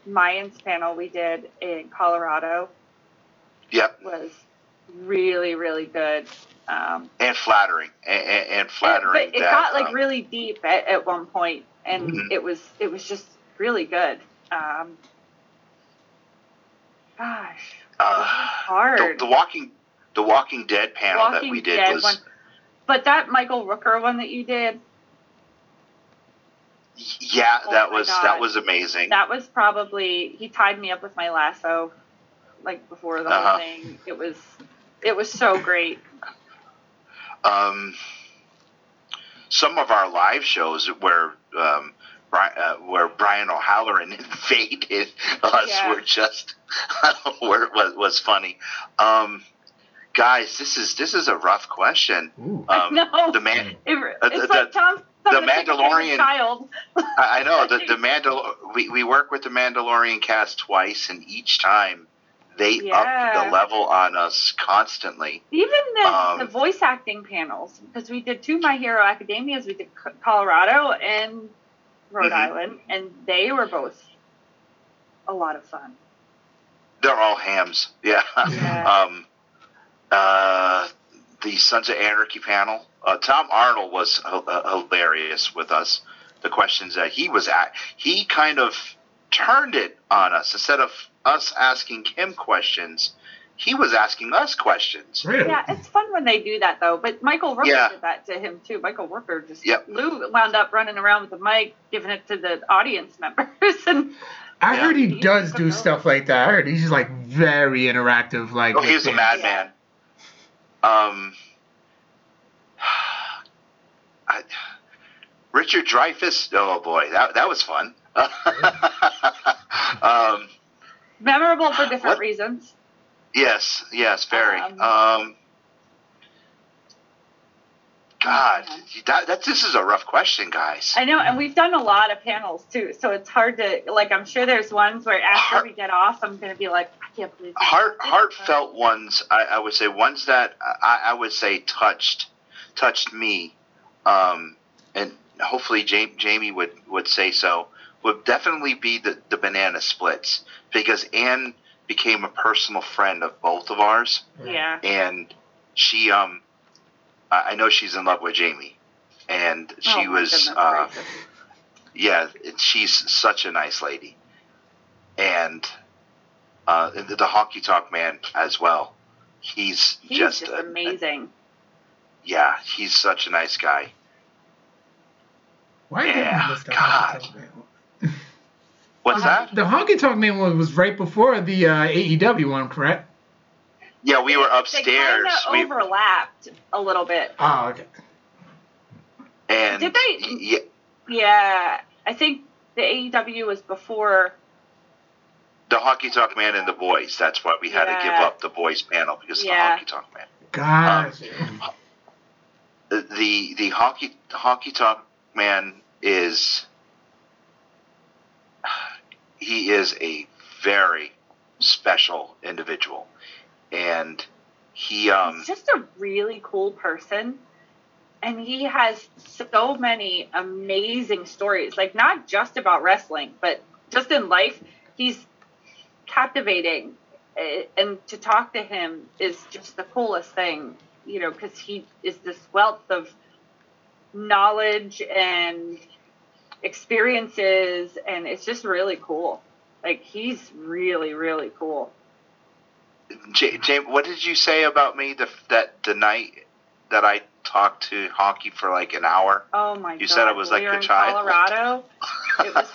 Mayans panel we did in Colorado Yep, was really, really good. Um, and flattering, and, and, and flattering. But it that, got like um, really deep at, at one point, and Mhm. it was it was just really good. Um, gosh, uh, hard. the, the Walking, the Walking Dead panel that we did Dead was. one. But that Michael Rooker one that you did, Yeah, Oh that was God. that was amazing. that was probably he tied me up with my lasso, like before the Uh-huh. whole thing. It was it was so great. um, some of our live shows where um, Brian, uh, where Brian O'Halloran invaded us Yeah. were just were, was was funny. Um, guys, this is this is a rough question. Ooh. Um, no, The man, it, uh, it's the- like Tom. the Tom chicken Mandalorian- child. I, I know the the Mandal. We, we work with the Mandalorian cast twice, and each time they Yeah. up the level on us constantly. Even the, Um, the voice acting panels, because we did two My Hero Academias, we did Colorado and Rhode Mhm. Island, and they were both a lot of fun. They're all hams. Yeah. Yeah. um, uh, the Sons of Anarchy panel. Uh, Tom Arnold was h- uh, hilarious with us. The questions that he was at, he kind of turned it on us instead of us asking him questions. He was asking us questions. Really? Yeah, it's fun when they do that though. But Michael Rooker Yeah. did that to him too. Michael Rooker just Yep. Lou wound up running around with the mic, giving it to the audience members, and I Yeah. heard he He does took do over. stuff like that. I heard he's just like very interactive. Like Oh, he's a fans. madman. Um, I, Richard Dreyfuss. Oh boy, that that was fun. um, memorable for different What? reasons. Yes, yes, very. Um, Um, God, that, that this is a rough question, guys. I know, and we've done a lot of panels too, so it's hard to like. I'm sure there's ones where after Heart- we get off, I'm gonna be like, I can't believe. Heart, heartfelt ones. I, I would say ones that I, I would say touched, touched me, um, and hopefully Jamie, Jamie would would say so. Would definitely be the the banana splits because Anne became a personal friend of both of ours, Yeah. and she um, I I know she's in love with Jamie, and she Oh, was goodness uh, gracious. yeah, it- she's such a nice lady, and uh, the, the honky tonk man as well. He's, He's just, just, a- a- amazing. yeah, he's such a nice guy. Why did Yeah, I miss the God. Honky Tonk Man? What's uh-huh. that? The Honky Tonk Man one was right before the uh, AEW one, correct? Yeah, we were upstairs. They upstairs. kind We, of overlapped a little bit. Oh, okay. and Did they- Yeah, Yeah, I think the AEW was before. the honky tonk man and the boys. That's why we had to give up the boys panel because of Yeah. the honky tonk man. Gotcha. The um, the, the honky honky tonk man is he is a very special individual, and he um He's just a really cool person, and he has so many amazing stories. Like not just about wrestling, but just in life, he's captivating. And to talk to him is just the coolest thing, you know, because he is this wealth of knowledge and experiences, and it's just really cool. Like he's really, really cool. J- James, what did you say about me the, that the night that I talked to Honky for like an hour? Oh my god! You said I was when like we were a in child? Colorado. It was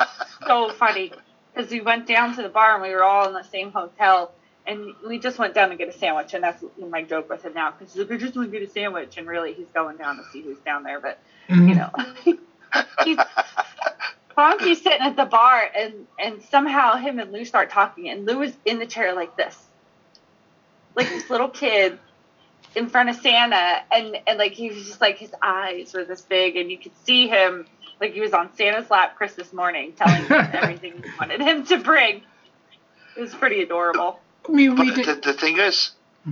so funny because we went down to the bar and we were all in the same hotel, and we just went down to get a sandwich, and that's my joke with him now because he's like, I just want to get a sandwich, and really he's going down to see who's down there, but you mm-hmm. know, he's Honky's sitting at the bar, and and somehow him and Lou start talking, and Lou is in the chair like this, like this little kid in front of Santa, and and like he was just like his eyes were this big, and you could see him like he was on Santa's lap Christmas morning, telling him everything he wanted him to bring. It was pretty adorable. I mean, we But the, did. the thing is, uh,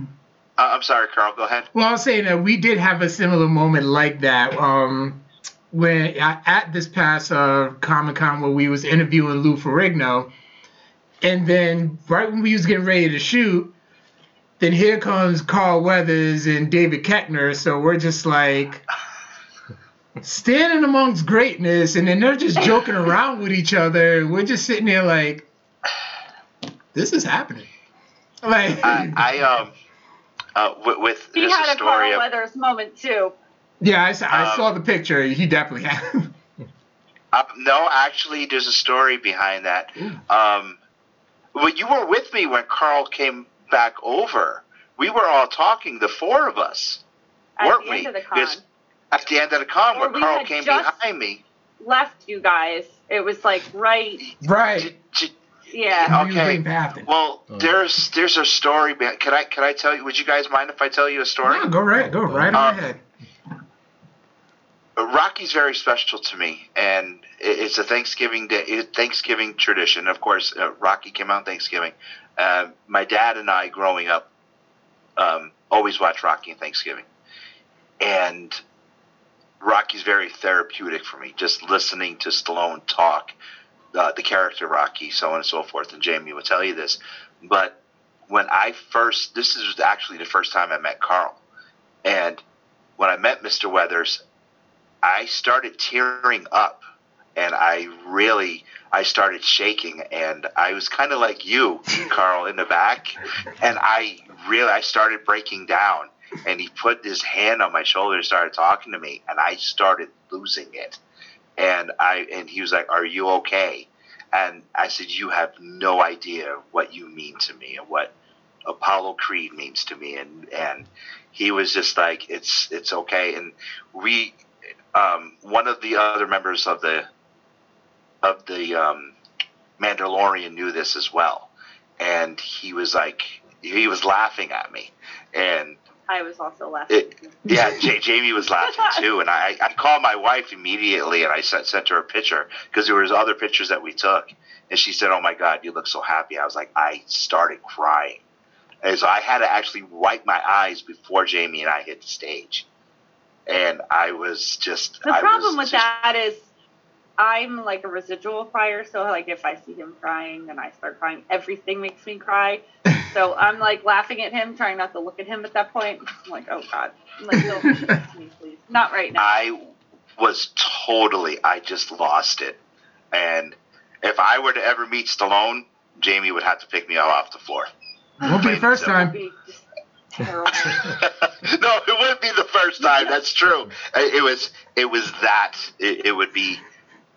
I'm sorry, Carl. Go ahead. Well, I was saying that we did have a similar moment like that. Um, when uh, at this past uh, Comic Con where we was interviewing Lou Ferrigno, and then right when we was getting ready to shoot, then here comes Carl Weathers and David Koechner. So we're just like standing amongst greatness, and then they're just joking around with each other. We're just sitting there like, this is happening. Like, I, I um, uh, with, with He this had a story Carl of, Weathers moment too. Yeah, I, saw- I Um, saw the picture. He definitely had. Uh, no, actually, there's a story behind that. Um, well, you were with me when Carl came back over. We were all talking, the four of us, At weren't the we? of the con. Because at the end of the con, Or where Carl came just- behind me. Left you guys. It was like right. right. J- j- Yeah. Okay. waiting for Afton. Well, Oh. there's there's a story. Behind, can I can I tell you? Would you guys mind if I tell you a story? No, go right, go right Um, ahead. Rocky's very special to me, and it's a Thanksgiving day, Thanksgiving tradition. Of course, uh, Rocky came out Thanksgiving. Uh, my dad and I, growing up, um, always watched Rocky on Thanksgiving, and Rocky's very therapeutic for me. Just listening to Stallone talk, uh, the character Rocky, so on and so forth. And Jamie will tell you this, but when I first, this is actually the first time I met Carl, and when I met Mr. Weathers, I started tearing up and I really I started shaking and I was kind of like you, Carl, in the back, and I really I started breaking down. And he put his hand on my shoulder and started talking to me, and I started losing it. And I and he was like, "Are you okay?" And I said, "You have no idea what you mean to me and what Apollo Creed means to me." And and he was just like, "It's it's okay." And we um, one of the other members of the of the um, Mandalorian knew this as well, and he was like, he was laughing at me, and I was also laughing. it, yeah, J- Jamie was laughing too, and I, I called my wife immediately, and I sent, sent her a picture because there was other pictures that we took, and she said, "Oh my God, you look so happy." I was like, I started crying, and so I had to actually wipe my eyes before Jamie and I hit the stage, and I was just The I problem was with just- that is I'm like a residual crier, so like if I see him crying, then I start crying. Everything makes me cry. So I'm like laughing at him, trying not to look at him at that point. I'm like, oh god, I'm like, don't do this to me, please. Not right now. I was totally, I just lost it. And if I were to ever meet Stallone, Jamie would have to pick me up off the floor. Won't be the first That would time. Terrible. no, it wouldn't be the first time. That's true. It it was, it was that. It, it would be.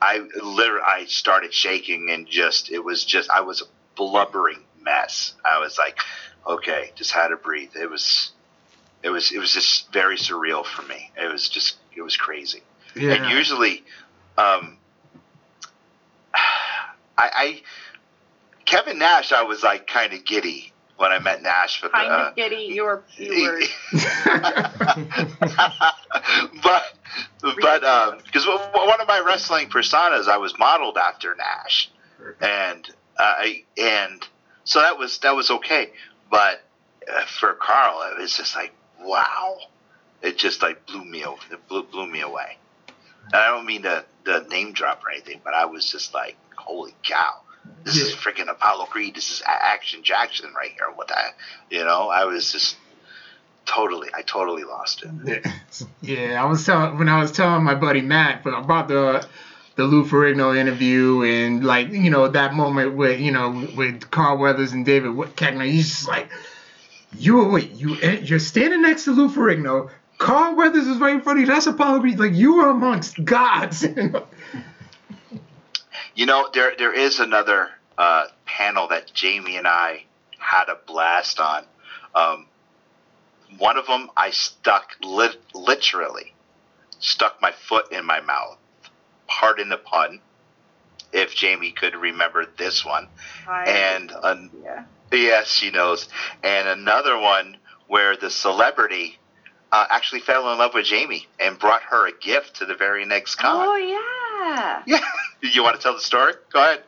I literally, I started shaking and just, it was just, I was a blubbering mess. I was like, okay, just had to breathe. It was, it was, it was just very surreal for me. It was just, it was crazy. Yeah. And usually, um, I, I Kevin Nash, I was like kind of giddy when I met Nash for the. kind uh, of giddy. You were, you were. but but um because one of my wrestling personas, I was modeled after Nash, and uh, I and so that was that was okay. But uh, for Carl, it was just like wow, it just like blew me over, it blew, blew me away. And I don't mean to, to name drop or anything, but I was just like, holy cow, this is freaking Apollo Creed. This is Action Jackson right here. What the, you know? I was just totally, I totally lost it. Yeah, yeah. I was telling when I was telling my buddy Matt about the the Lou Ferrigno interview and like you know that moment with you know with Carl Weathers and David Koechner. He's just like, you were wait, you eh, you're standing next to Lou Ferrigno. Carl Weathers is right in front of you. That's Apollo Creed. Like you are amongst gods. You know, there there is another uh, panel that Jamie and I had a blast on. Um, one of them, I stuck lit- literally stuck my foot in my mouth. Pardon the pun. If Jamie could remember this one, I- and an, yeah. yes, she knows, and another one where the celebrity uh, actually fell in love with Jamie and brought her a gift to the very next con. Oh yeah. Yeah. You want to tell the story? Go ahead.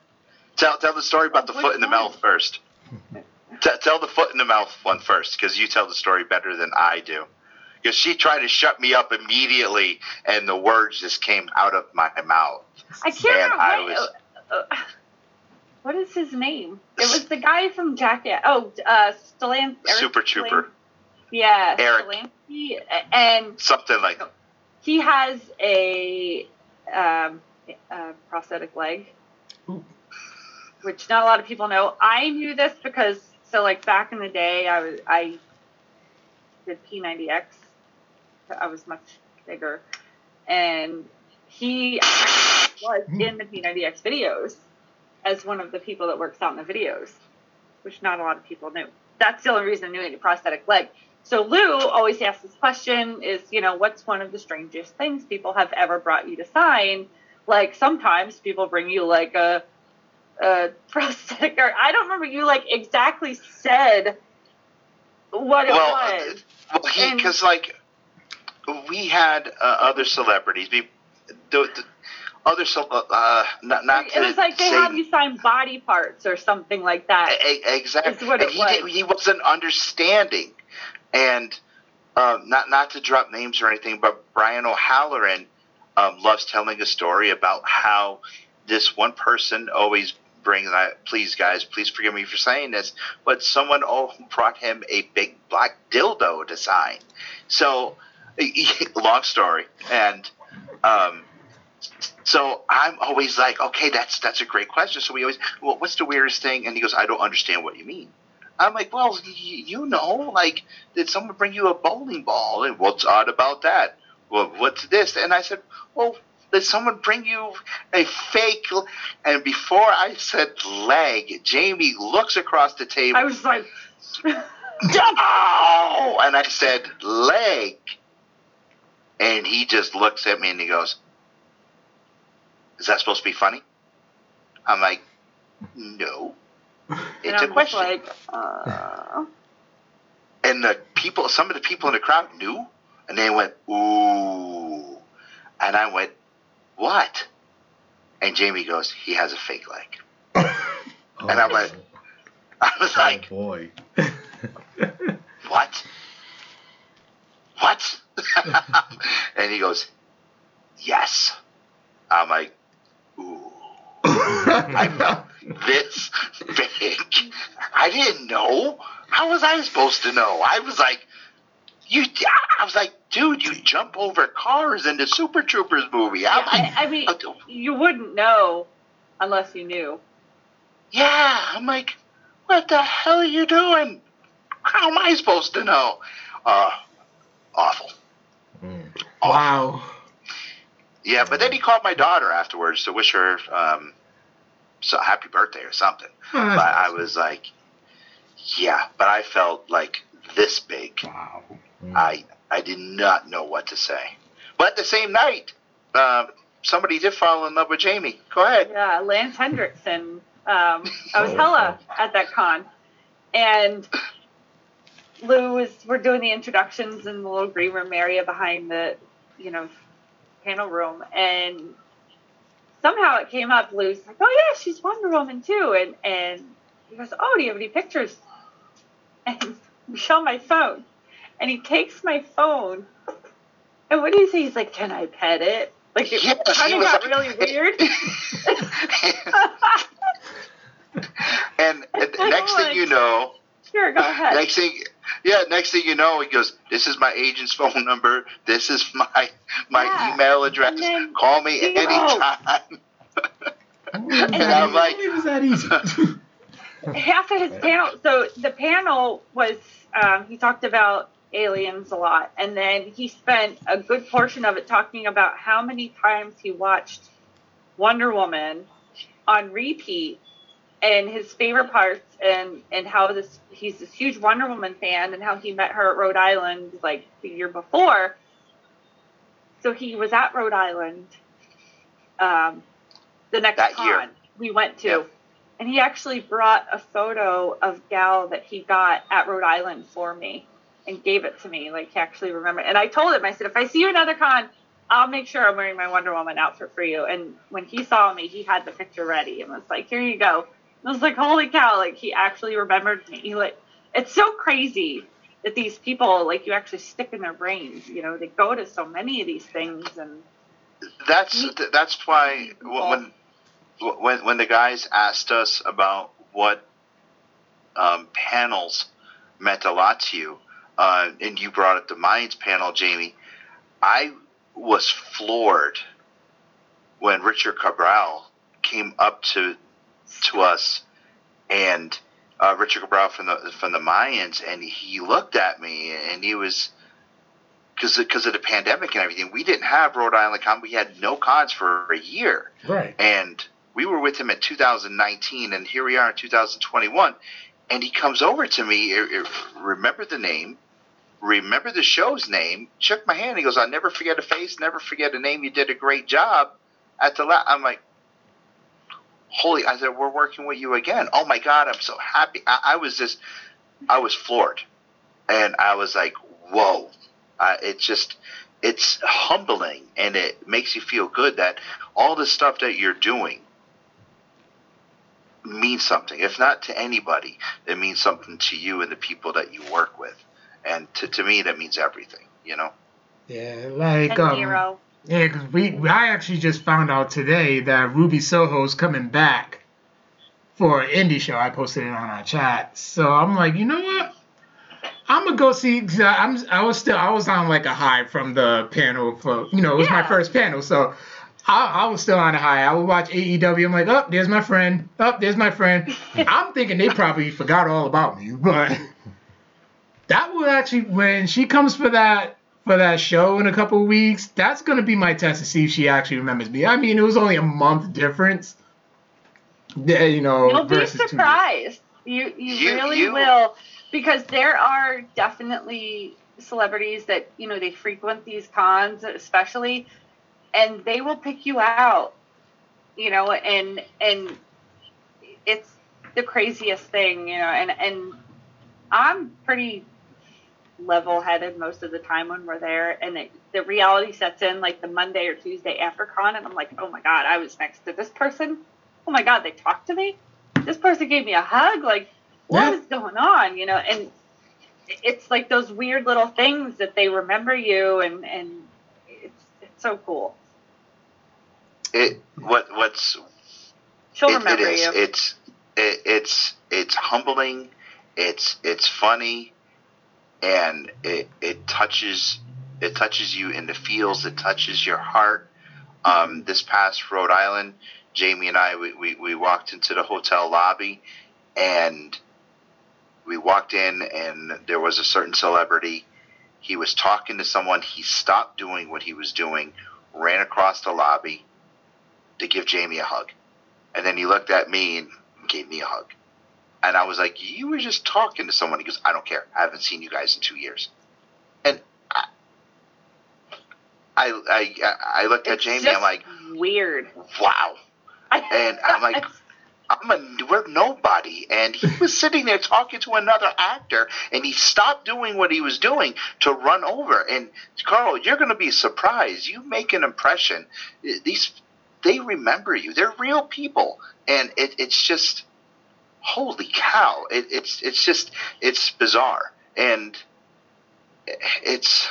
Tell tell the story about the Which foot in the one? mouth first. T- tell the foot in the mouth one first, because you tell the story better than I do. Because she tried to shut me up immediately, and the words just came out of my mouth. I can't remember. I what, was- uh, what is his name? It was the guy from Jackass. Oh, uh, Stalan. Super Stalan- Trooper, Yeah, Eric. Stolhanske, and something like. he has a, um, a prosthetic leg, Ooh. which not a lot of people know. I knew this because so like back in the day, I was I did P90X. I was much bigger, and he was in the P90X videos as one of the people that works out in the videos, which not a lot of people knew. That's the only reason I knew he had a prosthetic leg. So Lou always asks this question is, you know, what's one of the strangest things people have ever brought you to sign? Like sometimes people bring you like a a prosthetic or I don't remember you like exactly said what it Well, was. Well, because like we had uh, other celebrities. We, the, the other ce- uh, not not it was like they say have you sign body parts or something like that. E- e- Exactly. Is what And it he, was. did, he wasn't understanding. And um, not not to drop names or anything, but Brian O'Halloran um, loves telling a story about how this one person always brings. I, please, guys, please forgive me for saying this, but someone brought him a big black dildo to sign. So, long story, and um, so I'm always like, okay, that's that's a great question. So we always, well, what's the weirdest thing? And he goes, I don't understand what you mean. I'm like, well, y- you know, like, did someone bring you a bowling ball? And what's odd about that? Well, what's this? And I said, well, did someone bring you a fake? l-" And before I said leg, Jamie looks across the table. I was like Oh! And I said, leg. And he just looks at me and he goes, Is that supposed to be funny? I'm like, No. And It's a I'm just question. like uh, and the people, some of the people in the crowd knew, and they went, Ooh. And I went, What? And Jamie goes, He has a fake leg. And I'm like, I was oh like, boy. What? What? and he goes, Yes. I'm like, Ooh. I felt this big. I didn't know. How was I supposed to know? I was like, you. I was like, dude, you jump over cars in the Super Troopers movie. I'm yeah, like, I, I mean you wouldn't know unless you knew. yeah. I'm like, what the hell are you doing? How am I supposed to know? Uh, awful. Mm. wow. Yeah, but then he called my daughter afterwards to wish her um, so happy birthday or something. But I was like, yeah, but I felt like this big. wow. Mm. I I did not know what to say. But the same night, um, somebody did fall in love with Jamie. Go ahead. Yeah, Lance Henriksen. Um, I was Oh, Hela at that con, and Lou was we're doing the introductions in the little green room area behind the, you know, panel room, and somehow it came up. Lou's like, "Oh yeah, she's Wonder Woman too," and and he goes, "Oh, do you have any pictures?" And we show my phone, and he takes my phone And what do he say? He's like, "Can I pet it?" Like it Yes, he kind of got like- really weird. and, and next thing you oh, know, sure, go uh, ahead. next thing, yeah, next thing you know, he goes, "This is my agent's phone number. This is my my Yeah. email address. Then- Call me You know. anytime." And I'm like- it was that easy. half of his panel so the panel was um, he talked about aliens a lot and then he spent a good portion of it talking about how many times he watched wonder woman on repeat and his favorite parts and and how this he's this huge wonder woman fan and how he met her at rhode island like the year before so he was at rhode island um, the next That con year. we went to Yeah. and he actually brought a photo of Gal that he got at Rhode Island for me and gave it to me. Like he actually remembered. And I told him, I said, if I see you another con, I'll make sure I'm wearing my Wonder Woman outfit for you. And when he saw me, he had the picture ready and was like, here you go. I was like, holy cow! Like he actually remembered me. He like, it's so crazy that these people like you actually stick in their brains. You know, they go to so many of these things and that's that's why when when when the guys asked us about what um, panels meant a lot to you, uh, and you brought up the Mayans panel, Jamie, I was floored when Richard Cabral came up to to us and uh, Richard Cabral from the from the Mayans, and he looked at me and he was because because of the pandemic and everything, we didn't have Rhode Island Con. We had no cons for a year, right. and we were with him in 2019, and here we are in 2021, and he comes over to me, er, er, remember the name, remember the show's name, shook my hand. He goes, "I'll never forget a face, never forget a name. You did a great job." At the la- I'm like, "Holy!" I said, "We're working with you again." Oh my God, I'm so happy. I, I was just, I was floored, and I was like, "Whoa!" Uh, it's just it's humbling and it makes you feel good that all the stuff that you're doing means something. If not to anybody, it means something to you and the people that you work with. And to, to me, that means everything, you know? Yeah, like and um, Nero. Yeah, because we I actually just found out today that Ruby Soho's coming back for an indie show. I posted it on our chat, so I'm like, you know what? I'm gonna go see. I'm I was still I was on like a high from the panel for you know it was my first panel, so I, I was still on a high. I would watch AEW. I'm like, oh, there's my friend. Oh, there's my friend. I'm thinking they probably forgot all about me, but that will actually when she comes for that for that show in a couple of weeks, that's gonna be my test to see if she actually remembers me. I mean, it was only a month difference. You know, You'll be versus two years. surprised. You you, You- really you- will because there are definitely celebrities that you know they frequent these cons especially and they will pick you out you know and and it's the craziest thing you know and and i'm pretty level headed most of the time when we're there. And it, the reality sets in like the monday or tuesday after con and i'm like oh my god i was next to this person. Oh my god they talked to me? This person gave me a hug? Like what is Yeah. going on? You know and it's like those weird little things that they remember you and and it's it's so cool. It, what, what's, she'll it, it remember is, you. it's, it, it's, it's humbling. It's, it's funny and it, it touches, it touches you in the feels. It touches your heart. Um, this past Rhode Island, Jamie and I, we, we, we walked into the hotel lobby and we walked in and there was a certain celebrity. He was talking to someone. He stopped doing what he was doing, ran across the lobby to give Jamie a hug. And then he looked at me and gave me a hug. And I was like, You were just talking to someone. He goes, I don't care. I haven't seen you guys in two years. And I, I, I, I looked at it's Jamie. just I'm like, weird Wow. And I'm like, I'm a we're nobody. And he was sitting there talking to another actor, and he stopped doing what he was doing to run over. And Carl, you're going to be surprised. You make an impression. These they remember you. They're real people, and it, it's just holy cow. It, it's it's just it's bizarre, and it's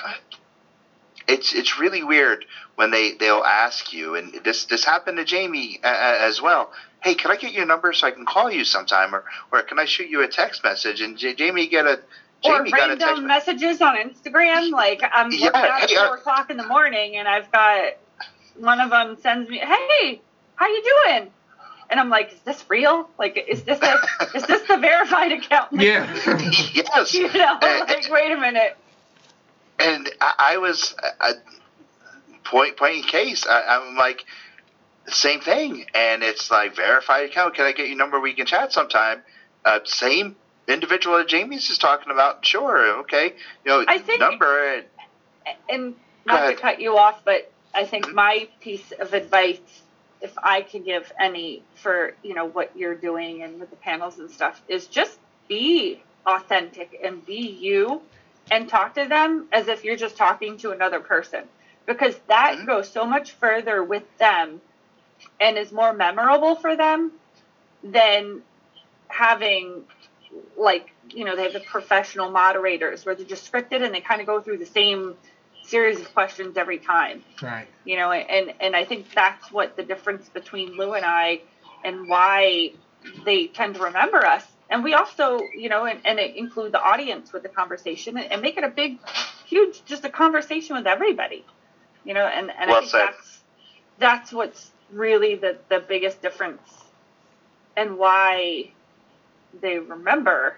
it's it's really weird when they they'll ask you, and this this happened to Jamie uh, as well. Hey, can I get your number so I can call you sometime, or or can I shoot you a text message? And J- Jamie get a or random messages on Instagram. Like I'm yeah, working out hey, at uh, four uh, o'clock in the morning, and I've got one of them sends me, "Hey, how you doing?" And I'm like, "Is this real? Like, is this a, is this the verified account?" Like, yeah. yes. You know, and, like, wait a minute. And I, I was uh, point point case. I, I'm like, same thing, and it's like verified account. Can I get your number? We can chat sometime. Uh, same individual that Jamie's is talking about. Sure, okay. You know, I think, number. And, and not to cut you off, but I think mm-hmm. my piece of advice, if I could give any for you know what you're doing and with the panels and stuff, is just be authentic and be you, and talk to them as if you're just talking to another person, because that mm-hmm. goes so much further with them, and is more memorable for them than having like you know they have the professional moderators where they're just scripted and they kind of go through the same series of questions every time. Right. You know, and and I think that's what the difference between Lou and I and why they tend to remember us. And we also, you know, and, and include the audience with the conversation and, and, make it a big, huge, just a conversation with everybody. You know, and, and well I think said. that's that's what's really the, the biggest difference and why they remember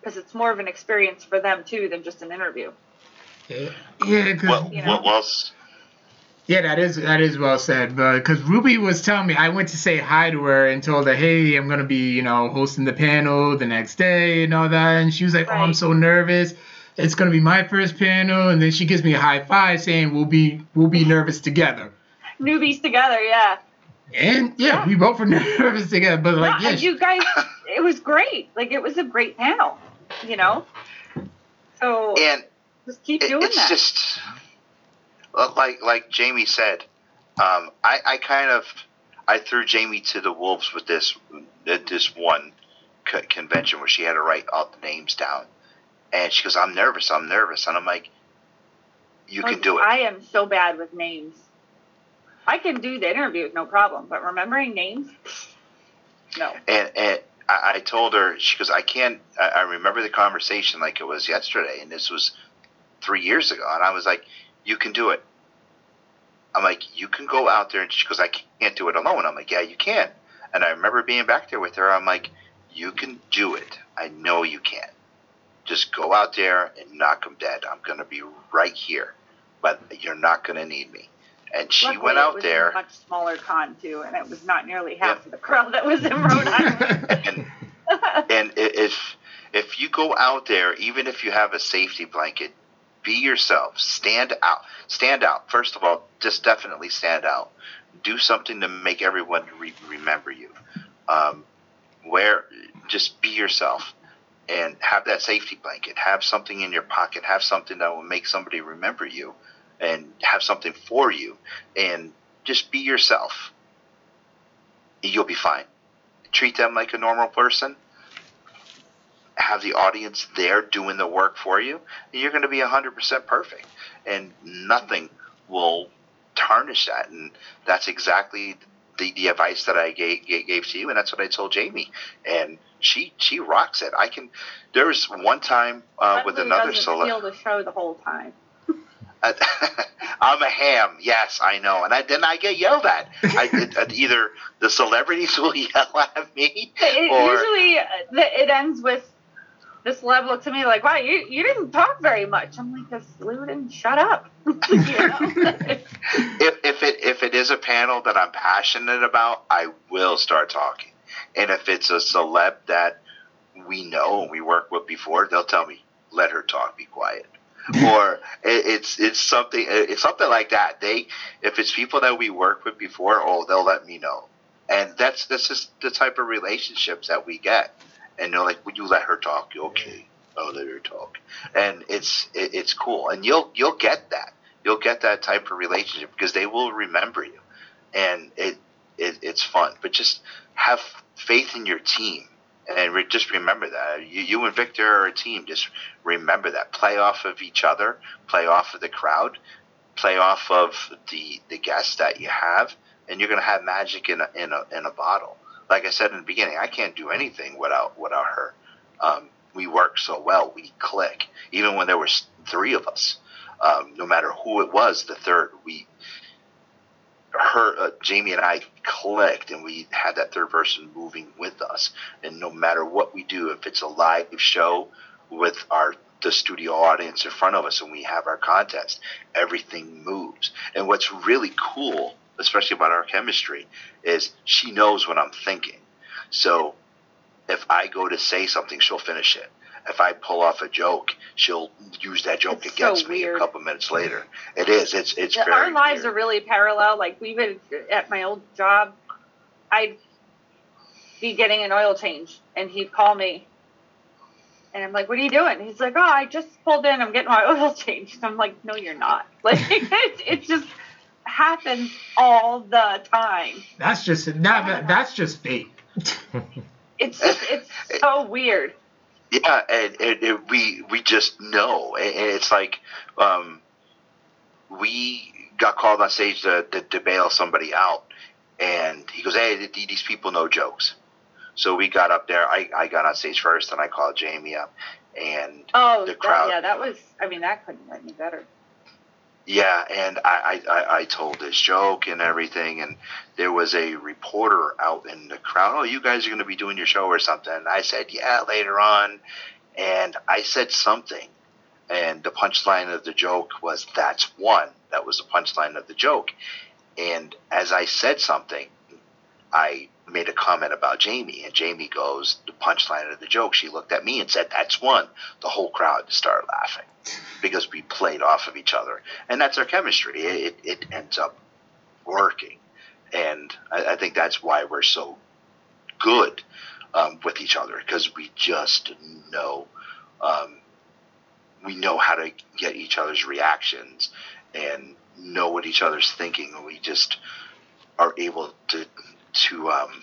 because it's more of an experience for them too than just an interview. Yeah, yeah. Well, you know? well, yeah, that is that is well said. But because Ruby was telling me, I went to say hi to her and told her, "Hey, I'm gonna be, you know, hosting the panel the next day and all that." And she was like, right. "Oh, I'm so nervous. It's gonna be my first panel." And then she gives me a high five, saying, "We'll be we'll be nervous together." Newbies together, yeah. And yeah, yeah. we both were nervous together, but like, yeah, you guys, it was great. Like, it was a great panel, you know. So and just keep doing it's that. It's just like like Jamie said. Um, I I kind of I threw Jamie to the wolves with this this one convention where she had to write all the names down, and she goes, "I'm nervous. I'm nervous," and I'm like, "You like, can do it." I am so bad with names. I can do the interviews, no problem, but remembering names, no. And and I, I told her she goes, I can't. I, I remember the conversation like it was yesterday, and this was three years ago, and I was like, you can do it. I'm like, you can go out there, and she goes, I can't do it alone. I'm like, yeah, you can. And I remember being back there with her. I'm like, you can do it. I know you can. Just go out there and knock them dead. I'm gonna be right here, but you're not gonna need me. And she Luckily, went out it was there. A much smaller con too, and it was not nearly half yeah. of the crowd that was in Rhode Island. and, and if if you go out there, even if you have a safety blanket, be yourself. Stand out. Stand out. First of all, just definitely stand out. Do something to make everyone re- remember you. Um, where just be yourself and have that safety blanket. Have something in your pocket. Have something that will make somebody remember you and have something for you and just be yourself. You'll be fine. Treat them like a normal person. Have the audience there doing the work for you, you're going to be 100% perfect. And nothing will tarnish that. And that's exactly the, the advice that I gave, gave to you, and that's what I told Jamie. And she she rocks it. I can. There was one time uh, with another solo. Steal the show the whole time. I'm a ham. Yes, I know. And I, then I get yelled at. I, it, either the celebrities will yell at me, it, or usually uh, it ends with the celeb looks at me like, "Wow, you, you didn't talk very much." I'm like, "Cause Lou didn't shut up." if if it if it is a panel that I'm passionate about, I will start talking. And if it's a celeb that we know and we work with before, they'll tell me, "Let her talk. Be quiet." or it, it's it's something it's something like that. They if it's people that we worked with before, oh, they'll let me know, and that's that's just the type of relationships that we get. And they're like, "Would you let her talk?" Okay, I'll let her talk, and it's it, it's cool, and you'll you'll get that. You'll get that type of relationship because they will remember you, and it, it it's fun. But just have faith in your team and re- just remember that you, you and Victor are a team. Just remember that. Play off of each other. Play off of the crowd. play off of the the guests that you have, and you're gonna have magic in a in a in a bottle. Like I said in the beginning, I can't do anything without without her. Um, we work so well, we click. Even when there was three of us, um, no matter who it was, the third we her uh, Jamie and I clicked, and we had that third person moving with us. And no matter what we do, if it's a live show with our the studio audience in front of us, and we have our contest, everything moves. And what's really cool, especially about our chemistry, is she knows what I'm thinking. So if I go to say something, she'll finish it if I pull off a joke, she'll use that joke It's against so me a couple minutes later. It is. It's it's Yeah, very. our lives weird. are really parallel. Like we would at my old job, I'd be getting an oil change, and he'd call me, and I'm like, "What are you doing?" He's like, "Oh, I just pulled in. I'm getting my oil changed." I'm like, "No, you're not." Like it's, it just happens all the time. That's just that, that's just fate. It's just it's so weird. Yeah, and, and, and we we just know, and and it's like um, we got called on stage to, to, to bail somebody out, and he goes, "Hey, these people know jokes." So we got up there. I, I got on stage first, and I called Jamie up, and Oh, The that- crowd- yeah, that was. I mean, that couldn't get any better. Yeah, and I, I, I- told this joke and everything, and there was a reporter out in the crowd. Oh, you guys are going to be doing your show or something. And I said, yeah, later on. And I said something, and the punchline of the joke was, that's one. That was the punchline of the joke. And as I said something, I made a comment about Jamie, and Jamie goes, punchline of the joke. She looked at me and said, that's one. The whole crowd started laughing because we played off of each other, and that's our chemistry. It, it ends up working, and I, I think that's why we're so good um, with each other because we just know um, we know how to get each other's reactions and know what each other's thinking, we just are able to to um,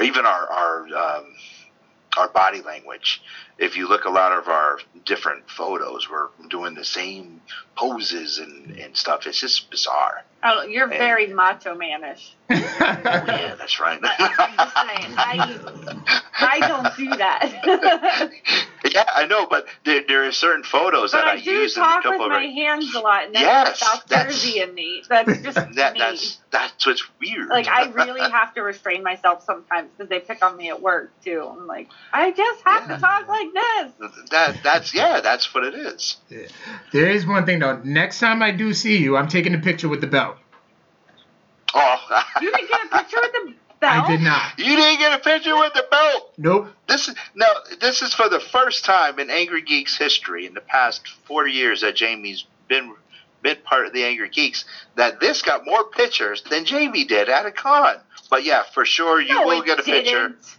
even our our um, our body language. If you look a lot of our different photos, we're doing the same poses and, and stuff. It's just bizarre. Oh, you're And- very macho manish. Yeah, that's right. I'm just saying, I I don't do that. yeah, I know, but there, there are certain photos but that I, I do use in a talk with couple of my our- hands a lot, and that's Yes, the South that's- Jersey in me. That's just that me. that's that's what's weird. like I really have to restrain myself sometimes because they pick on me at work too. I'm like, I just have Yeah. to talk like this. that that's yeah, that's what it is. there is one thing though. Next time I do see you, I'm taking a picture with the belt. Oh, You didn't get a picture with the belt. I did not. you didn't get a picture with the belt. Nope. This is no. This is for the first time in Angry Geeks history in the past forty years that Jamie's been been part of the Angry Geeks that this got more pictures than Jamie did at a con. But yeah, for sure you no, will get a picture. didn't.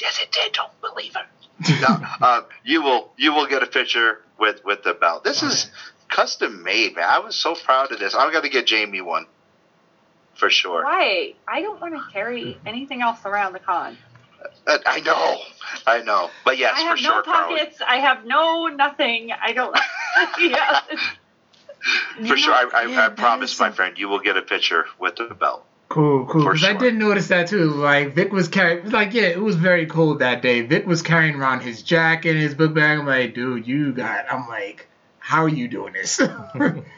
Yes, it did. Don't believe it. no, uh, you will. You will get a picture with with the belt. This is custom made, man. I was so proud of this. I'm gonna get Jamie one for sure. Why? I don't want to carry anything else around the con. Uh, I know, I know. But yes, I for have sure, no Carly. pockets. I have no nothing. I don't. yeah. For sure, I, I, I promise, my friend, you will get a picture with the belt. Cool, cool. For Because I sure. did notice that too. Like Vic was carrying, like yeah, it was very cold that day. Vic was carrying around his jacket, and his book bag. I'm like, dude, you got. I'm like, how are you doing this?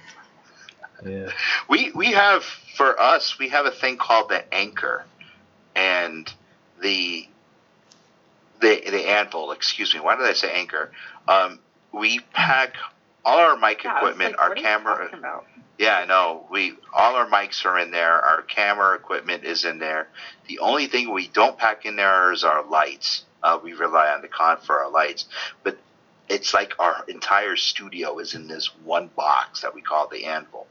Yeah. We we have for us we have a thing called the anchor, and the the the anvil. Excuse me. Why did I say anchor? Um, we pack all our mic Yeah, equipment, like, our what are you camera. talking? Yeah, I know. We all our mics are in there. Our camera equipment is in there. The only thing we don't pack in there is our lights. Uh, we rely on the con for our lights, but it's like our entire studio is in this one box that we call the anvil.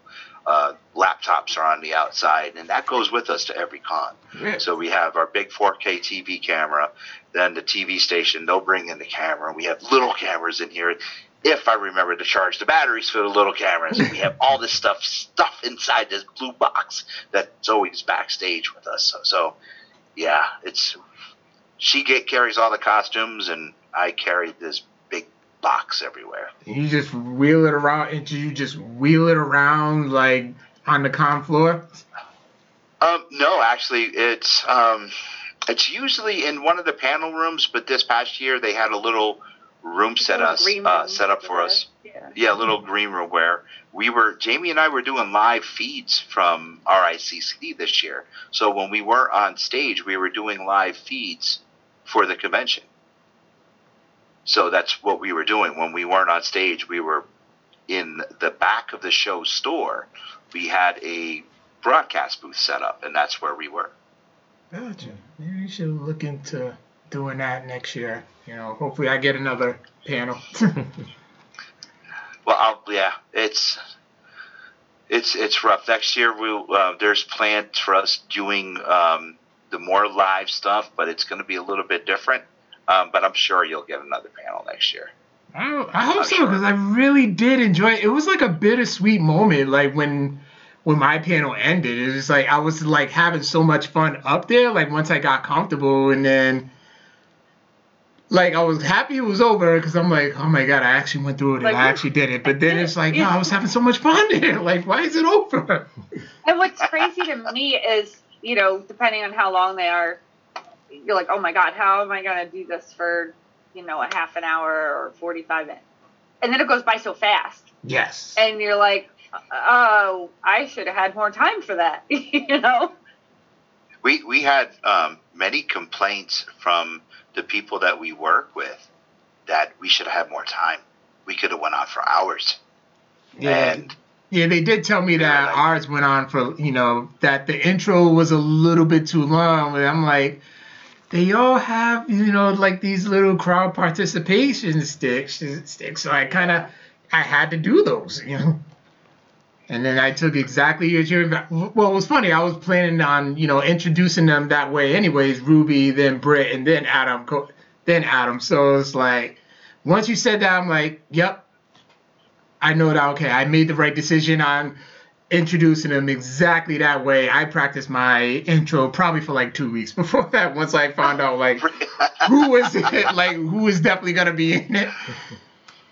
Uh, laptops are on the outside, and that goes with us to every con. So we have our big 4K TV camera, then the TV station. They'll bring in the camera. We have little cameras in here. If I remember to charge the batteries for the little cameras, we have all this stuff stuff inside this blue box that's always backstage with us. So, so yeah, it's she get, carries all the costumes, and I carry this box everywhere. You just wheel it around, and you just wheel it around like on the con floor. Um, no, actually, it's um, it's usually in one of the panel rooms. But this past year, they had a little room set us green uh, set up for us. Yeah. Yeah, a little green room where we were. Jamie and I were doing live feeds from RICC this year. So when we weren't on stage, we were doing live feeds for the convention. So that's what we were doing when we weren't on stage. We were in the back of the show store. We had a broadcast booth set up, and that's where we were. Gotcha. Maybe you should look into doing that next year. You know, hopefully I get another panel. Well, I'll, yeah, it's it's it's rough. Next year, we uh, there's plans for us doing um, the more live stuff, but it's going to be a little bit different. Um, but I'm sure you'll get another panel next year. I, I hope Not so sure. because I really did enjoy it. It was like a bittersweet moment, like when when my panel ended. It was like I was like having so much fun up there. Like once I got comfortable, and then like I was happy it was over because I'm like, oh my god, I actually went through it Like, and I actually did it. But then it's like, no, I was having so much fun there. Like, why is it over? And what's crazy to me is, you know, depending on how long they are, you're like, oh my god, how am I gonna do this for, you know, a half an hour or 45 minutes? And then it goes by so fast, Yes. and you're like, oh, I should have had more time for that, you know? We we had um, many complaints from the people that we work with that we should have had more time. We could have went on for hours. Yeah. And Yeah, they did tell me Yeah, that like- ours went on for you know that the intro was a little bit too long. But I'm like, they all have you know like these little crowd participation sticks. Sticks. So I kind of I had to do those, you know. And then I took exactly your your. Well, it was funny. I was planning on you know introducing them that way, anyways. Ruby, then Britt, and then Adam. Then Adam. So it's like once you said that, I'm like, yep, I know that okay, I made the right decision on introducing him exactly that way. I practiced my intro probably for like two weeks before that. Once I found out like who was it, like who was definitely gonna be in it.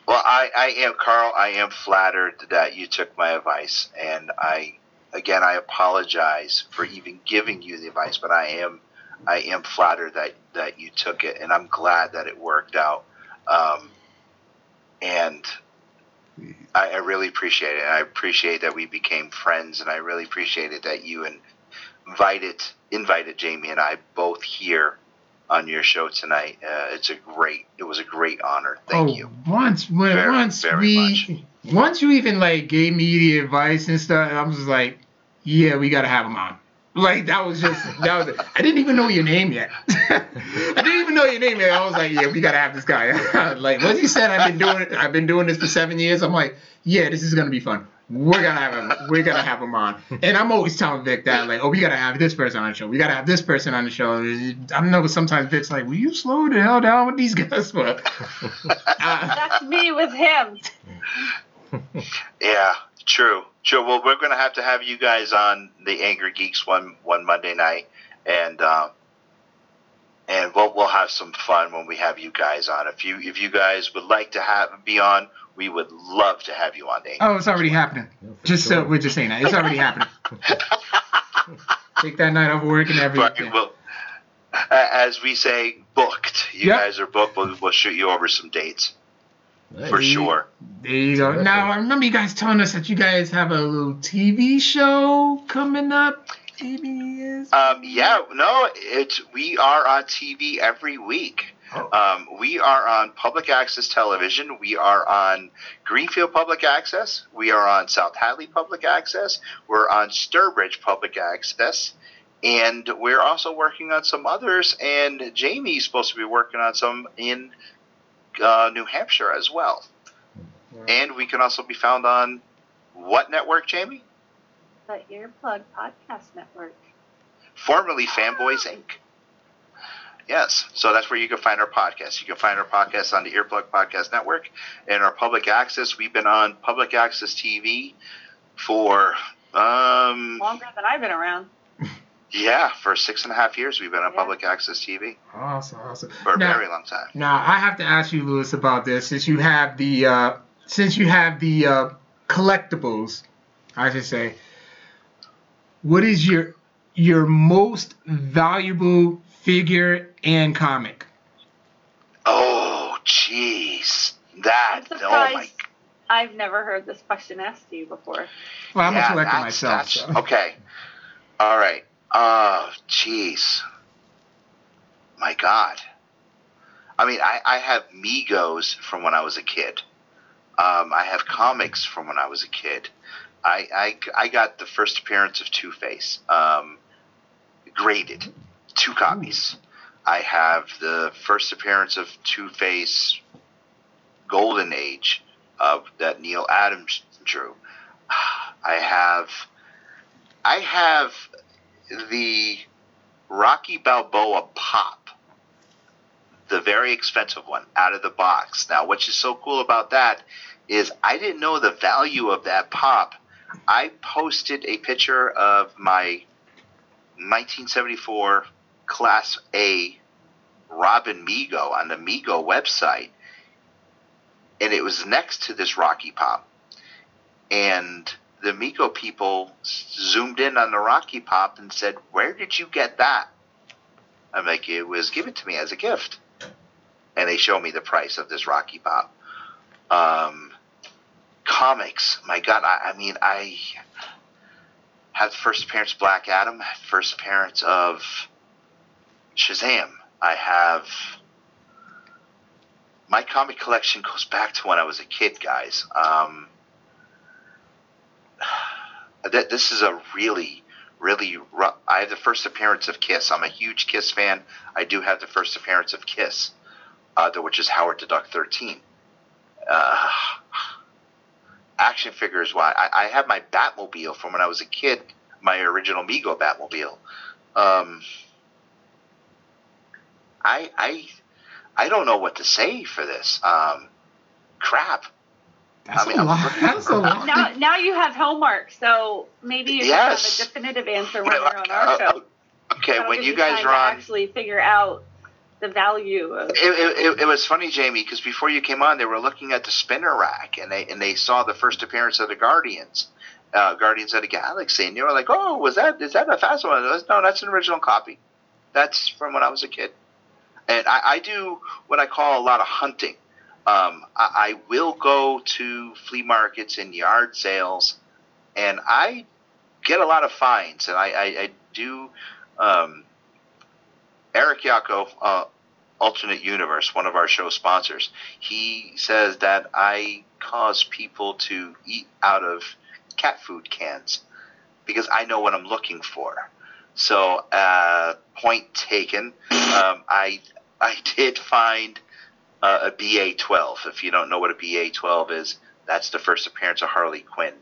Well, I, I am Carl. I am flattered that you took my advice, and I again I apologize for even giving you the advice, but I am I am flattered that that you took it, and I'm glad that it worked out. Um, and I, I really appreciate it. I appreciate that we became friends, and I really appreciated that you and invited invited Jamie and I both here on your show tonight. Uh, it's a great. It was a great honor. Thank oh, you. Once when Very, once very we once you even like gave me the advice and stuff, I was just like, yeah, we gotta have him on. Like that was just that was it. I didn't even know your name yet. I didn't even know your name yet. I was like, yeah, we gotta have this guy. like once you said I've been doing it, I've been doing this for seven years. I'm like, yeah, this is gonna be fun. We're gonna have him. We're gonna have him on. And I'm always telling Vic that, like, oh, we gotta have this person on the show. We gotta have this person on the show. I know sometimes Vic's like, will you slow the hell down with these guys? But uh, That's me with him. Yeah, true, true. Well, we're gonna have to have you guys on the Angry Geeks one one Monday night, and um, and we'll we'll have some fun when we have you guys on. If you if you guys would like to have be on, we would love to have you on the. Angry oh, it's already happening. Yeah, Just sure. so we're just saying that it's already happening. Take that night off work and everything. we'll, a- as we say, booked. You Yep. guys are booked. We'll, we'll shoot you over some dates Nice. for sure. There you go. Terrific. Now I remember you guys telling us that you guys have a little TV show coming up. TV is. Um, yeah, no, it's we are on TV every week. Oh. Um, we are on public access television. We are on Greenfield Public Access. We are on South Hadley Public Access. We're on Sturbridge Public Access. And we're also working on some others. And Jamie's supposed to be working on some in uh, New Hampshire as well. And we can also be found on what network, Jamie? The Earplug Podcast Network. formerly Fanboys Inc. Yes, so that's where you can find our podcast. You can find our podcast on the Earplug Podcast Network and our public access. We've been on public access TV for um Longer than I've been around. Yeah, for six and a half years we've been on Yeah. public access TV Awesome, awesome. for a Now- very long time. Now I have to ask you, Lewis, about this. Since you have the uh, since you have the uh, collectibles, I should say, what is your your most valuable figure and comic? Oh, jeez, that I'm oh my surprised I've never heard this question asked to you before. Well, I'm yeah, a collector myself. So. Okay. All right. Oh, jeez. My God. I mean, I, I have Megos from when I was a kid. Um, I have comics from when I was a kid. I, I, I got the first appearance of Two Face, um, graded, two copies. I have the first appearance of Two Face, Golden Age, uh, that Neal Adams drew. I have I have the Rocky Balboa pop, the very expensive one, out of the box. Now, what's so cool about that is I didn't know the value of that pop. I posted a picture of my 1974 Class A Robin Mego on the Mego website, and it was next to this Rocky pop. And the Mego people zoomed in on the Rocky Pop and said, "Where did you get that?" I'm like, "It was given to me as a gift," and they show me the price of this Rocky Pop. Um, comics, my God, I, I mean, I had first appearance Black Adam, first appearance of Shazam. I have my comic collection goes back to when I was a kid, guys. Um, that this is a really, really. Rough, I have the first appearance of Kiss. I'm a huge Kiss fan. I do have the first appearance of Kiss, uh, which is Howard the Duck 13. Uh, action figures. Why? I, I have my Batmobile from when I was a kid. My original Mego Batmobile. Um, I I I don't know what to say for this. Um, crap. That's I mean, a I'm- lot. That's a lot. Now, now you have homework, so maybe you Yes. have a definitive answer when But, you're on uh, our uh, show. Okay, when you guys time are to on, actually figure out the value of. it, it, it, it was funny, Jamie, because before you came on, they were looking at the spinner rack, and they and they saw the first appearance of the Guardians, uh, Guardians of the Galaxy, and they were like, "Oh, was that is that a fast one?" Was, no, that's an original copy. That's from when I was a kid, and I, I do what I call a lot of hunting. Um, I, I will go to flea markets and yard sales, and I get a lot of finds, and I, I, I do. Um, Eric Yako, uh, Alternate Universe, one of our show sponsors, he says that I cause people to eat out of cat food cans because I know what I'm looking for. So, uh, point taken. Um, I I did find uh, a BA12. If you don't know what a BA12 is, that's the first appearance of Harley Quinn.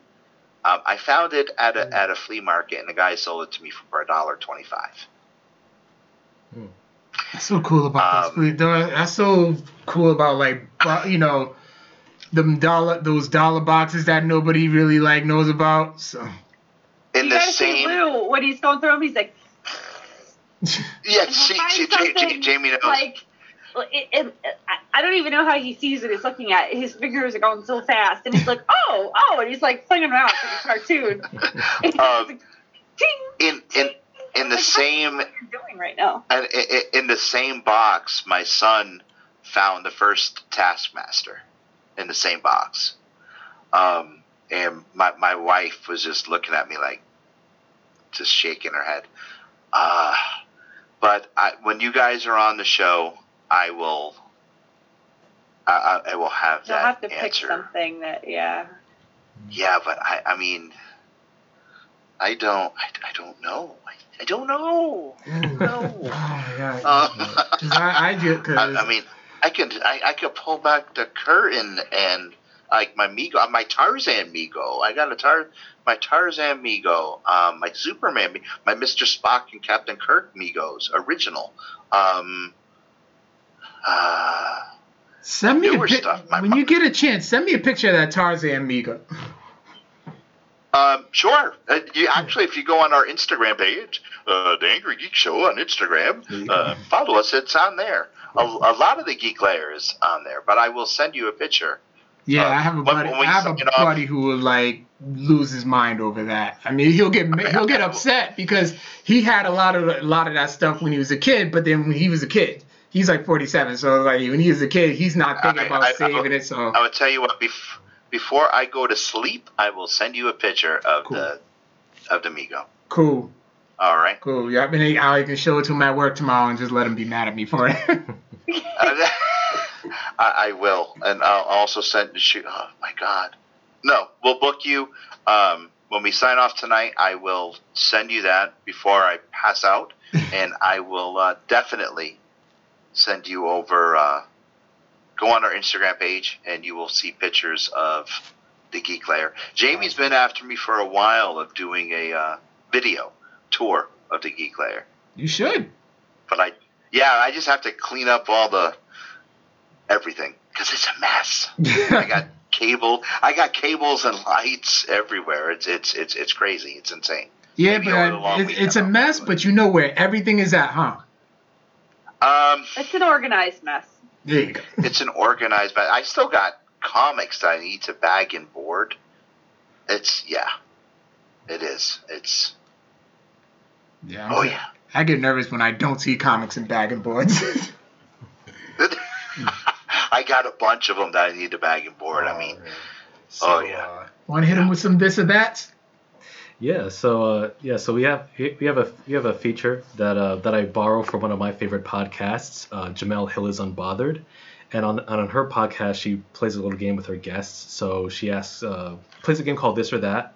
Um, I found it at a, at a flea market, and the guy sold it to me for a dollar twenty-five. That's so cool about Um, those. those- That's so cool about like you know, them dollar those dollar boxes that nobody really like knows about. So In you the gotta see same, Lou when he's going through them. He's like, yeah, and she, she, Ja- Ja- something Jamie knows. like. It, it, I- don't even know how he sees it. He's looking at it. his fingers are going so fast, and he's like, "Oh, oh!" and he's like flinging them out like a cartoon. And Um, like, "Ting, in in in the like, same doing right now? and i- i- in the same box, my son found the first Taskmaster in the same box. Um, and my, my wife was just looking at me like, just shaking her head. Uh, but I, when you guys are on the show, I will, I, I, I will have that. You'll that have to pick something that, yeah. Yeah, but I, I mean, I don't, I, I don't know. I, I don't know. oh my god. Uh, 'Cause I, I just cause I, I mean, I could I, I could pull back the curtain and like my Mego, my Tarzan Mego. I got a Tar, my Tarzan Mego, um, my Superman, my Mister Spock and Captain Kirk Megos, original. Um, uh, send me a pic- stuff, my when mo- you get a chance. Send me a picture of that Tarzan Mego. Um, sure. Uh, you actually, if you go on our Instagram page, uh, the Angry Geek Show on Instagram, There you go. uh, follow us. It's on there. A, a lot of the Geek Lair is on there, but I will send you a picture. Yeah, I have a buddy. when we I have a sign off- buddy who will like lose his mind over that. I mean, he'll get he'll get upset because he had a lot of a lot of that stuff when he was a kid, but then when he was a kid, he's like 47, so like when he was a kid, he's not thinking I- about I- I- saving it. So I would tell you what. Bef- before I go to sleep, I will send you a picture of Cool. the of the Mego. cool, All right. cool. Yeah, I mean, I can show it to him at work tomorrow and just let him be mad at me for it. I, I will, and I'll also send. Shoot, oh my God, no, we'll book you. Um, when we sign off tonight, I will send you that before I pass out, and I will uh, definitely send you over. Uh, go on our Instagram page, and you will see pictures of the Geek Lair. Jamie's been after me for a while of doing a uh, video tour of the Geek Lair you should. but I, yeah, I just have to clean up all the everything because it's a mess. I got cable, I got cables and lights everywhere. It's it's it's it's crazy. It's insane. yeah, Maybe but long it's, a mess. But you know where everything is at, huh? Um, It's an organized mess. There you go. it's an organized, mess. I still got comics that I need to bag and board. It's yeah, it is. It's Yeah. I'm oh just- yeah. I get nervous when I don't see comics and bag and boards. I got a bunch of them that I need to bag and board. I mean, Oh, yeah. uh, Want to hit them with some this or that? Yeah, so uh, yeah, so we have we have a we have a feature that uh, that I borrow from one of my favorite podcasts. Uh, Jemele Hill is unbothered, and on on her podcast she plays a little game with her guests. So she asks uh, plays a game called This or That,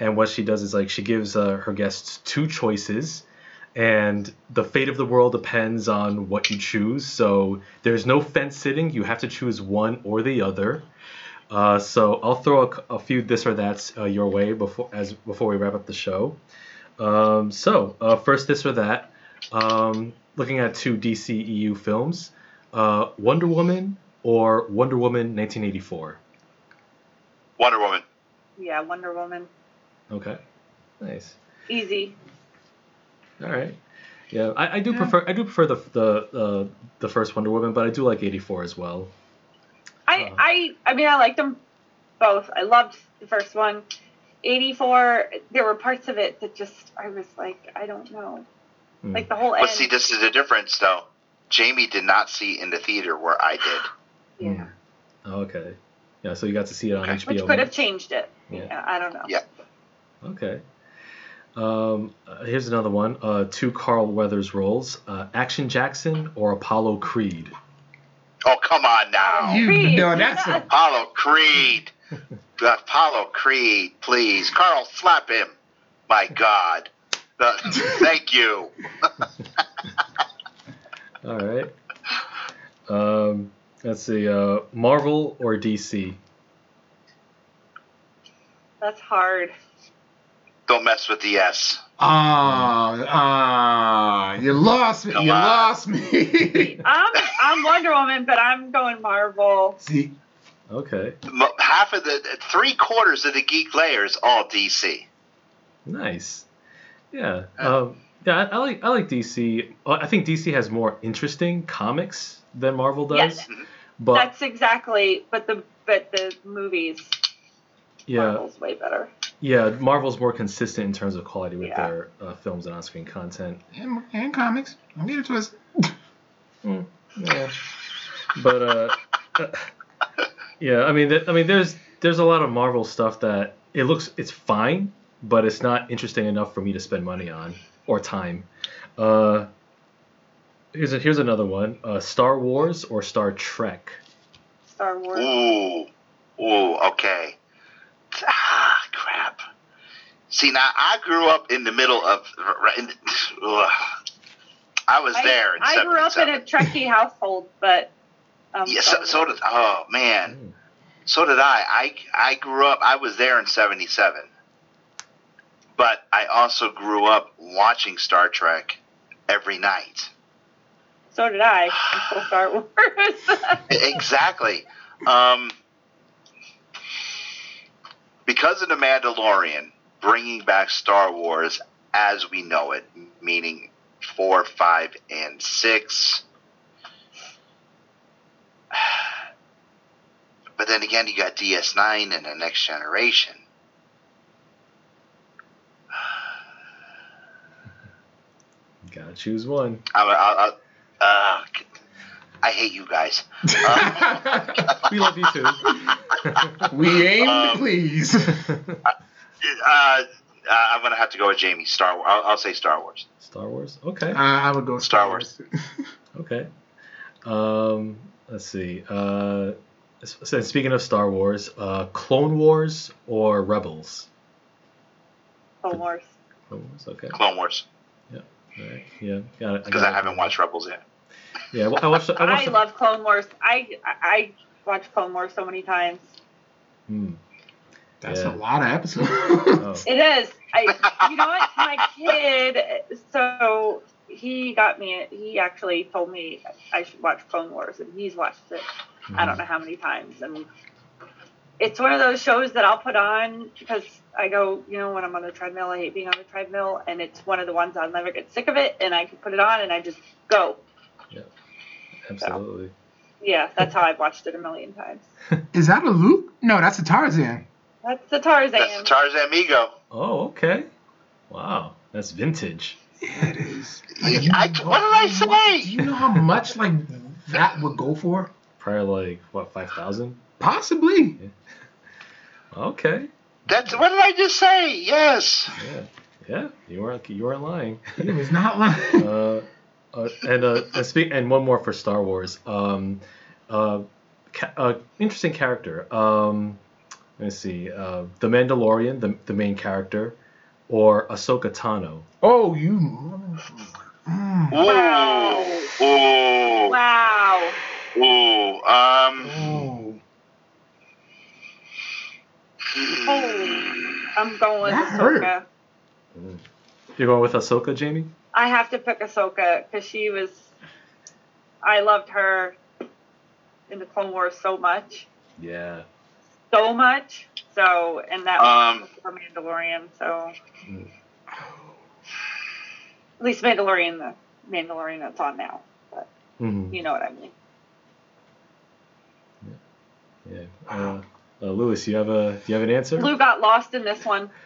and what she does is like she gives uh, her guests two choices, and the fate of the world depends on what you choose. So there's no fence sitting; you have to choose one or the other. Uh, so I'll throw a, a few this or that's uh, your way before as before we wrap up the show. Um, so uh, first this or that. Um, looking at two DCEU films, uh, Wonder Woman or Wonder Woman 1984. Wonder Woman. Yeah, Wonder Woman. Okay, nice. Easy. All right. Yeah, I, I do Yeah. prefer I do prefer the the uh, the first Wonder Woman, but I do like 84 as well. I. I, I mean, I liked them both. I loved the first one. 84, there were parts of it that just, I was like, I don't know. Hmm. Like the whole end. But see, this is the difference, though. Jamie did not see in the theater where I did. yeah. Oh, okay. Yeah, so you got to see it on Okay. HBO. Which could have changed it. Yeah. Yeah, I don't know. Yeah. Okay. Um, uh, here's another one. Uh, two Carl Weathers roles: uh, Action Jackson or Apollo Creed. Oh, come on now. You Creed. no, that's a, Apollo Creed. Apollo Creed, please. Carl, slap him. My God. Uh, thank you. All right. Um, let's see. Uh, Marvel or DC? That's hard. Don't mess with the S. ah ah, you lost me. Come you on. lost me. I'm, I'm Wonder Woman, but I'm going Marvel. see, Okay. Half of the, three quarters of the geek layers are all DC. Nice. Yeah. Um, yeah. I, I like I like DC. I think DC has more interesting comics than Marvel does. Yes. But That's exactly, but the but the movies, yeah, Marvel's way better. Yeah. Marvel's more consistent in terms of quality with Yeah. their uh, films and on-screen content. and, and comics. Don't get it twisted. Yeah. But uh, yeah, I mean, th- I mean, there's there's a lot of Marvel stuff that it looks it's fine, but it's not interesting enough for me to spend money on or time. Uh, here's a, here's another one: uh, Star Wars or Star Trek. Star Wars. Ooh. Ooh, okay. Crap. See, now I grew up in the middle of. In, ugh. I was I, there in I grew up in a 77. Trekkie household, but um, Yeah, so, so did. Oh, man. Mm. So did I. I I grew up. I was there in '77, but I also grew up watching Star Trek every night. so did I until Star Wars. exactly. Um, because of the Mandalorian, bringing back Star Wars as we know it, meaning four, five, and six. But then again, you got DS9 and the next generation. Gotta choose one. I, I, I, uh, I hate you guys. Uh, We love you too. we aim Um, to please. Uh, I'm gonna have to go with Jamie. Star Wars. I'll, I'll say Star Wars. Star Wars. Okay. Uh, I would go Star Star Wars. Wars. Okay. Um, let's see. Uh, so speaking of Star Wars, uh, Clone Wars or Rebels? Clone Wars. Clone Wars. Okay. Clone Wars. All right. Yeah. Got it. Because I haven't watched Rebels yet. Yeah. well, I watched. I I, watched. love Clone Wars. I I watched Clone Wars so many times. Hmm. That's Yeah. a lot of episodes. Oh. It is. I, you know what? My kid, so he got me. He actually told me I should watch Clone Wars, and he's watched it. I don't hmm. know how many times, and it's one of those shows that I'll put on because I go, you know, when I'm on the treadmill, I hate being on the treadmill, and it's one of the ones I'll never get sick of it, and I can put it on and I just go. Yeah, Absolutely. Yeah, that's how I've watched it a million times. Is that a Luke? No, that's a Tarzan. That's the Tarzan. That's the Tarzan Amigo. Oh, okay. Wow, that's vintage. Yeah, it is. I- what did I say? Do you know how much like that would go for? Probably like what five thousand? Possibly. Okay. That's what did I just say? Yes. Yeah. Yeah. You weren't. You weren't lying. He was not lying. uh, uh, and uh, and speak and one more for Star Wars. Um, uh, ca- uh, interesting character. Um, let's see. Uh, the Mandalorian, the the main character, or Ahsoka Tano. oh, you. Mm. Wow. Ooh. Ooh. Wow. Ooh. Um. Oh. I'm going with That hurt. Ahsoka. You're going with Ahsoka, Jamie? I have to pick Ahsoka because she was. I loved her in the Clone Wars so much, Yeah. So much. So, and that Um, was for Mandalorian. So, Mm. at least Mandalorian, the Mandalorian that's on now. hmm You know what I mean? Yeah. Uh, uh, Lewis, you have a do you have an answer? Blue got lost in this one.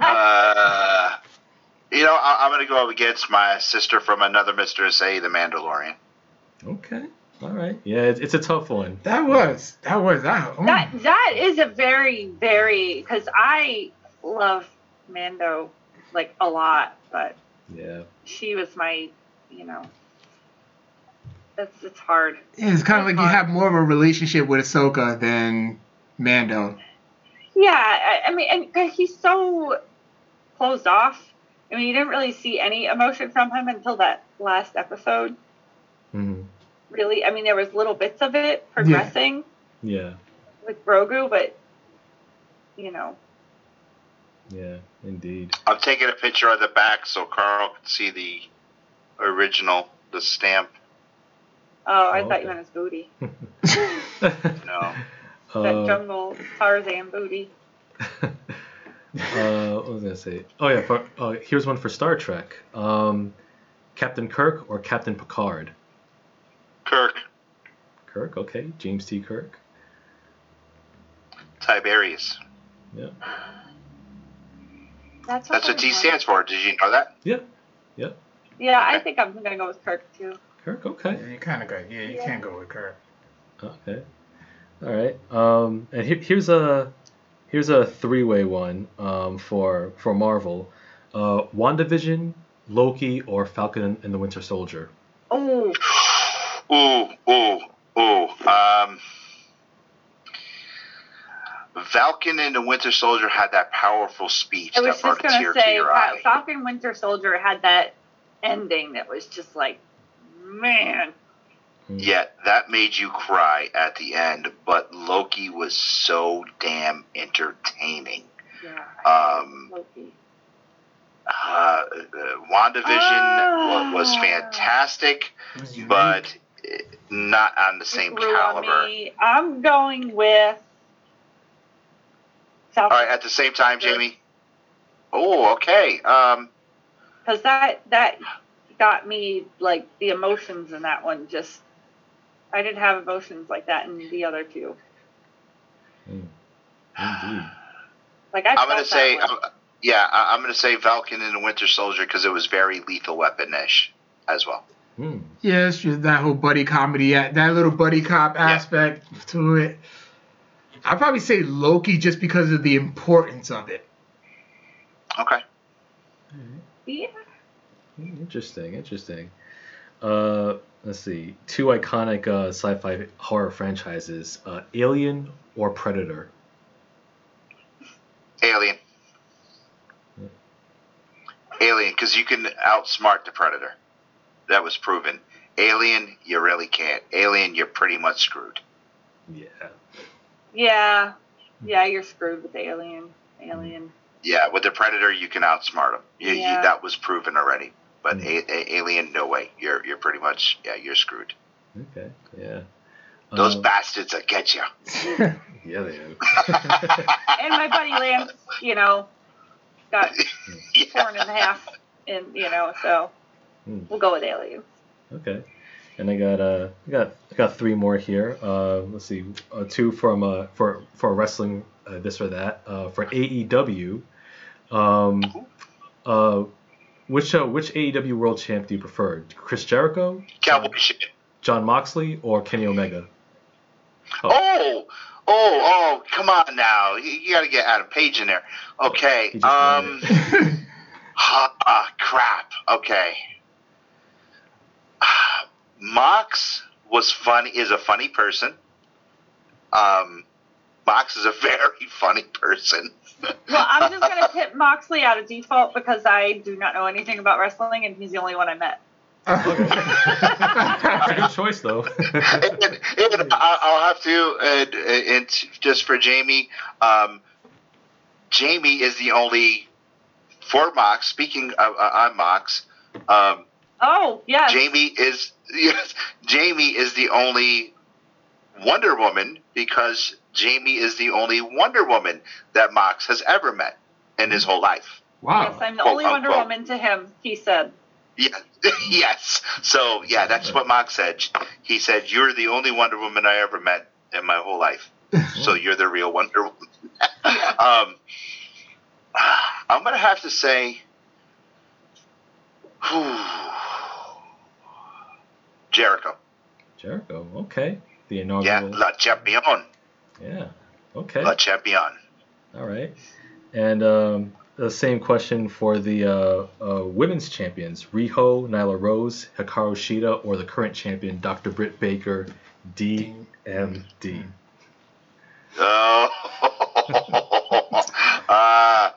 Uh. You know, I, I'm gonna go up against my sister from another Mister say the Mandalorian. Okay. All right. Yeah, it's, it's a tough one. That was. That was. That. oh. That that is a very very because I love Mando like a lot, but Yeah. she was my, you know, it's it's hard. Yeah, it's kind of like you have more of a relationship with Ahsoka than Mando. Yeah, I, I mean, and 'cause he's so closed off. I mean, you didn't really see any emotion from him until that last episode. hmm Really, I mean, there was little bits of it progressing Yeah. with Grogu, but you know, Yeah. Indeed. I'm taking a picture of the back so Carl can see the original, the stamp. oh, I Oh, thought you meant his booty, No. that Uh, jungle Tarzan booty. uh, what was I gonna say? Oh yeah, for, uh, here's one for Star Trek. Um, Captain Kirk or Captain Picard? Kirk, Kirk, okay. James T. Kirk. Tiberius. Yeah. That's That's what T stands for. Did you know that? Yeah. wondering. Yeah, I think I'm gonna go with Kirk too. Kirk, okay. Yeah, you kind of go. Yeah, you can't go with Kirk. Okay. All right. Um, and here, here's a here's a three-way one um, for for Marvel. Uh, WandaVision, Loki, or Falcon and the Winter Soldier. Oh, Ooh, ooh, ooh. Um, Falcon and the Winter Soldier had that powerful speech I was that brought just a gonna tear to say, your Fa- eye. Falcon Winter Soldier had that ending that was just like, man. Yeah, that made you cry at the end, but Loki was so damn entertaining. Yeah. Um, Loki. uh, uh, WandaVision Ah. wa- was fantastic, was but not on the same caliber. I'm going with Falcon. All right, at the same time, Jamie, Oh, okay. Um, because that that got me like the emotions in that one. Just I didn't have emotions like that in the other two. Mm. Indeed. Like I I'm gonna say, one. um, yeah, I- I'm gonna say Falcon and the Winter Soldier because it was very lethal weapon-ish as well. Hmm. Yeah, it's just that whole buddy comedy, that little buddy cop aspect to it. I'd probably say Loki just because of the importance of it. Okay. yeah. Interesting, interesting. Uh, let's see. Two iconic uh, sci-fi horror franchises: uh, Alien or Predator. Alien. Yeah. Alien, because you can outsmart the Predator. That was proven. Alien, you really can't. Alien, you're pretty much screwed. Yeah. Yeah. Yeah, you're screwed with Alien. Alien. Yeah, with the Predator, you can outsmart them. You, you- Yeah. that was proven already. But Mm. a, a, Alien, no way. You're you're pretty much yeah, you're screwed. Okay. Yeah. Those Uh, bastards will get you. yeah, they do. And my buddy Lance, you know, got yeah. torn in half, and you know, so Hmm. we'll go with Alien. Okay. And I got uh, I got I got three more here. Uh, let's see, uh, two from uh for for wrestling, uh, this or that. Uh, for AEW, um, uh, which uh, which AEW World Champ do you prefer? Chris Jericho, Cowboy shit. Jon Moxley, or Kenny Omega? Oh, oh, oh! Come on now, you, you got to get Adam Page in there. Okay. Um. won ha, ah, crap. Okay. Mox was funny. Is a funny person. Um, Mox is a very funny person. Well, I'm just gonna tip Moxley out of default because I do not know anything about wrestling, and he's the only one I met. That's a good choice, though. and, and I- I'll have to, and, and just for Jamie, um, Jamie is the only for Mox. Speaking of, uh, on Mox, um, Oh yes. Jamie is yes, Jamie is the only Wonder Woman because Jamie is the only Wonder Woman that Mox has ever met in his whole life. wow. Yes, I'm the Quote, only Wonder unquote. Woman to him. He said. Yeah, yes. So yeah, that's what Mox said. He said, "You're the only Wonder Woman I ever met in my whole life. So you're the real Wonder Woman." um, I'm gonna have to say, Jericho. Jericho. Okay. The inaugural. Yeah. Le Champion. Yeah. Okay. Le Champion. All right. And um, the same question for the uh, uh, women's champions: Riho, Nyla Rose, Hikaru Shida, or the current champion, Dr. Britt Baker, DMD. Oh. uh,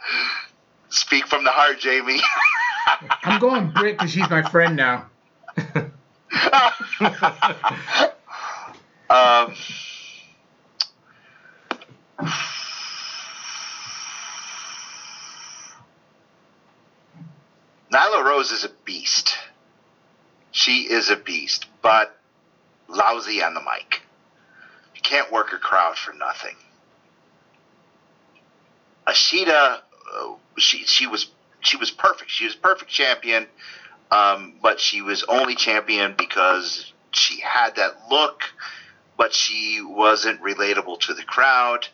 speak from the heart, Jamie. I'm going Britt because she's my friend now. um, Nyla Rose is a beast. She is a beast, but lousy on the mic. You can't work a crowd for nothing. Ashita, uh, she she was she was perfect. She was perfect champion, um, but she was only champion because she had that look, but she wasn't relatable to the crowd.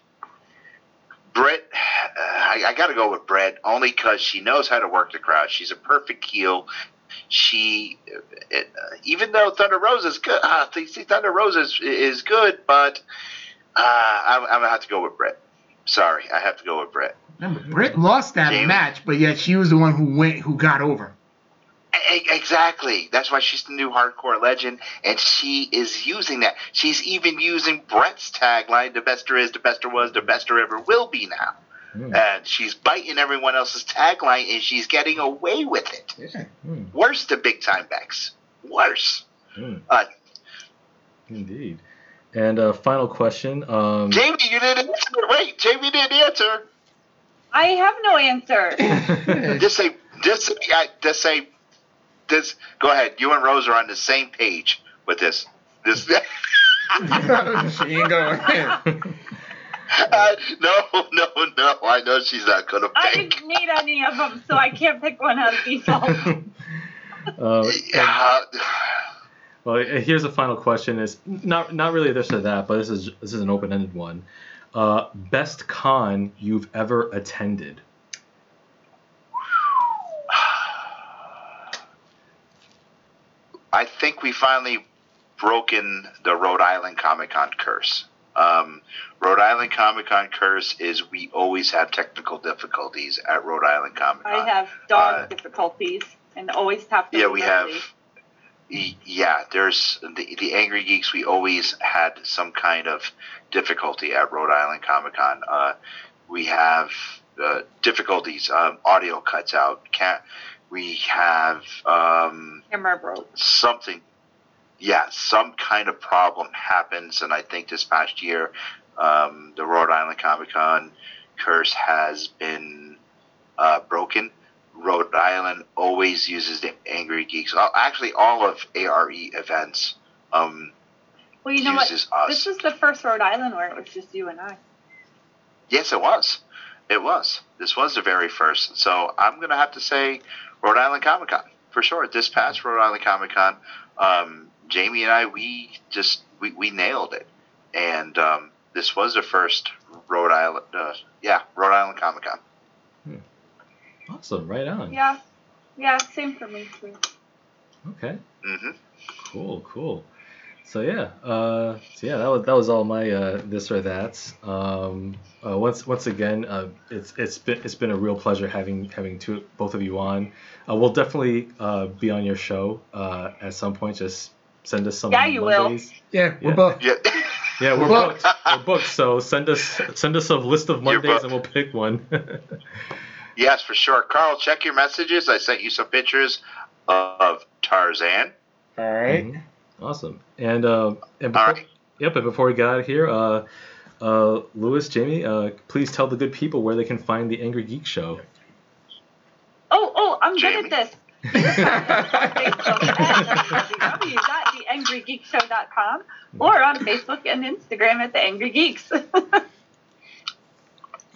Britt, uh, I, I got to go with Britt only because she knows how to work the crowd. She's a perfect heel. She, it, uh, even though Thunder Rose is good, uh, see, Thunder Rose is, is good, but uh, I'm, I'm gonna have to go with Britt. Sorry, I have to go with Britt. Remember, Britt lost that Jamie. match, but yet she was the one who went, who got over. Exactly. That's why she's the new hardcore legend, and she is using that. She's even using Bret's tagline: "The best there is, the best there was, the best there ever will be." Now, Hmm. and she's biting everyone else's tagline, and she's getting away with it. Yeah. Hmm. Worse than big time Becks. Worse. Hmm. Uh, Indeed. And uh, final question. Um, Jamie, you didn't answer. Wait, Jamie didn't answer. I have no answer. Just say, just say, just say, this. Go ahead. You and Rose are on the same page with this. This. she ain't going. Uh, no, no, no. I know she's not gonna pick. I didn't need any of them, so I can't pick one out of default. uh, Yeah. well, here's a final question: Is not not really this or that, but this is this is an open-ended one. Uh, best con you've ever attended? I think we finally broken the Rhode Island Comic Con curse. Um, Rhode Island Comic Con curse is we always have technical difficulties at Rhode Island Comic Con. I have dog Uh, difficulties and always have to. Yeah, we have. Yeah, there's the the Angry Geeks. We always had some kind of difficulty at Rhode Island Comic Con. Uh, we have uh, difficulties. Um, audio cuts out. Can't. We have um, camera broke. something. Yeah, some kind of problem happens, and I think this past year, um, the Rhode Island Comic Con curse has been uh, broken. Rhode Island always uses the Angry Geeks. Uh, Actually, all of ARE events um, Well, you know what? uses us. This was the first Rhode Island where it was just you and I. Yes, it was. It was. This was the very first. So I'm gonna have to say Rhode Island Comic Con for sure. This past Rhode Island Comic Con, um, Jamie and I we just we, we nailed it, and um, this was the first Rhode Island. Uh, yeah, Rhode Island Comic Con. Awesome, right on. Yeah, yeah, same for me too. Okay. hmm Cool, cool. So yeah, uh, so yeah, that was that was all my uh, this or that. Um, uh, once once again, uh, it's it's been it's been a real pleasure having having two both of you on. Uh, we'll definitely uh, be on your show uh, at some point. Just send us some Yeah, you will. Mondays. Yeah, we're Yeah. both. Yeah. Yeah, we're Booked. booked. We're booked. So send us send us a list of Mondays and we'll pick one. yes, for sure. Carl, check your messages. I sent you some pictures of Tarzan. All right. Mhm. Awesome. And uh, and before, right. yep. And before we got out of here, uh, Lewis, Jamie, uh, please tell the good people where they can find the Angry Geek Show. Oh, oh, I'm Jamie? good at this. Facebook at www.theangrygeekshow.com or on Facebook and Instagram at The Angry Geeks.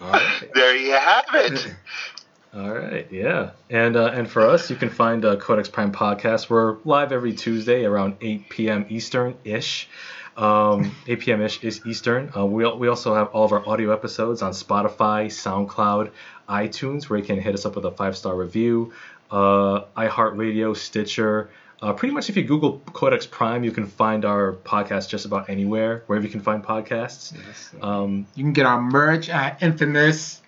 All right. There you have it. All right. Yeah. And uh, and for us, you can find uh, Codex Prime podcast. We're live every Tuesday around 8 p.m. Eastern ish. Um, 8 p.m. ish is Eastern. Uh, we, we also have all of our audio episodes on Spotify, SoundCloud, iTunes, where you can hit us up with a five star review. Uh, iHeartRadio, Stitcher. Uh, pretty much, if you Google Codex Prime, you can find our podcast just about anywhere, wherever you can find podcasts. Um, You can get our merch at Infamous.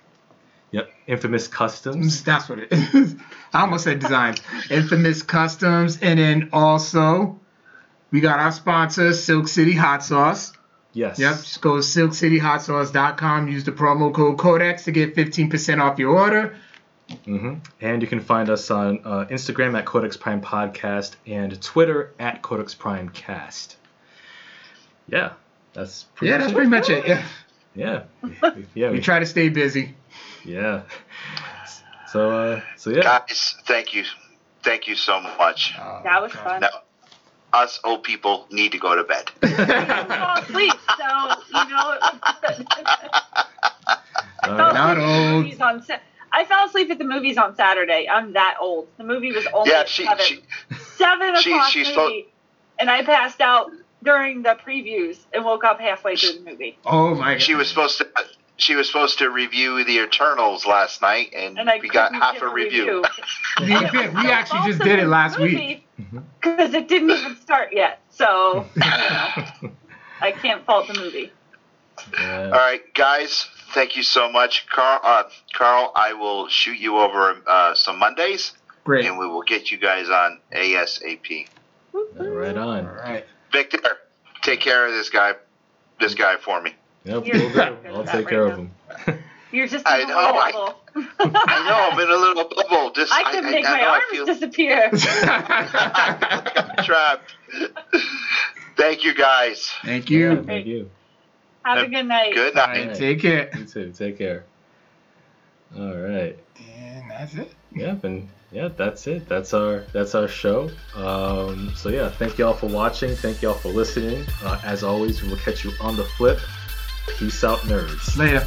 yep, Infamous Customs. That's what it is. I almost said designs. Infamous Customs. And then also, we got our sponsor, Silk City Hot Sauce. Yes. Yep, just go to silkcityhotsauce.com. Use the promo code Codex to get 15% off your order. hmm And you can find us on uh, Instagram at Codex Prime Podcast and Twitter at Codex Prime Cast. Yeah, that's pretty Yeah, much that's it. pretty much it. Yeah. Yeah, yeah, We we, try to stay busy. yeah. So, uh, so yeah, Guys, thank you. Thank you so much. That was fun. Now, us old people need to go to bed. I didn't fall asleep, so, you know, I fell asleep Not at the old. movies on I fell asleep at the movies on Saturday. I'm that old. The movie was only Yeah, she, seven. she seven she- o'clock she's movie, and I passed out during the previews and woke up halfway through the movie. Oh my god. she was supposed to she was supposed to review the Eternals last night, and, And I we got half a review. we, we actually just did it last week. because it didn't even start yet. So you know, I can't fault the movie. Yeah. All right, guys, thank you so much, Carl. Uh, Carl, I will shoot you over uh, some Mondays, Great. and we will get you guys on ASAP. Right on. right. Victor, take care of this guy, this guy for me. Yep, we'll do. I'll take care right of him. You're just I in a know, I- bubble. I know I'm in a little bubble. Just I can make I, my know arms I feel disappear. trapped. Thank you, guys. Thank Yeah, you. thank you. Have a good night. Good night. right, take care. You too. Take care. All right. And that's it. Yep, and yeah, that's it. That's our that's our show. Um, so yeah, thank y'all for watching. Thank y'all for listening. Uh, as always, we will catch you on the flip. Peace out, nerds. Later.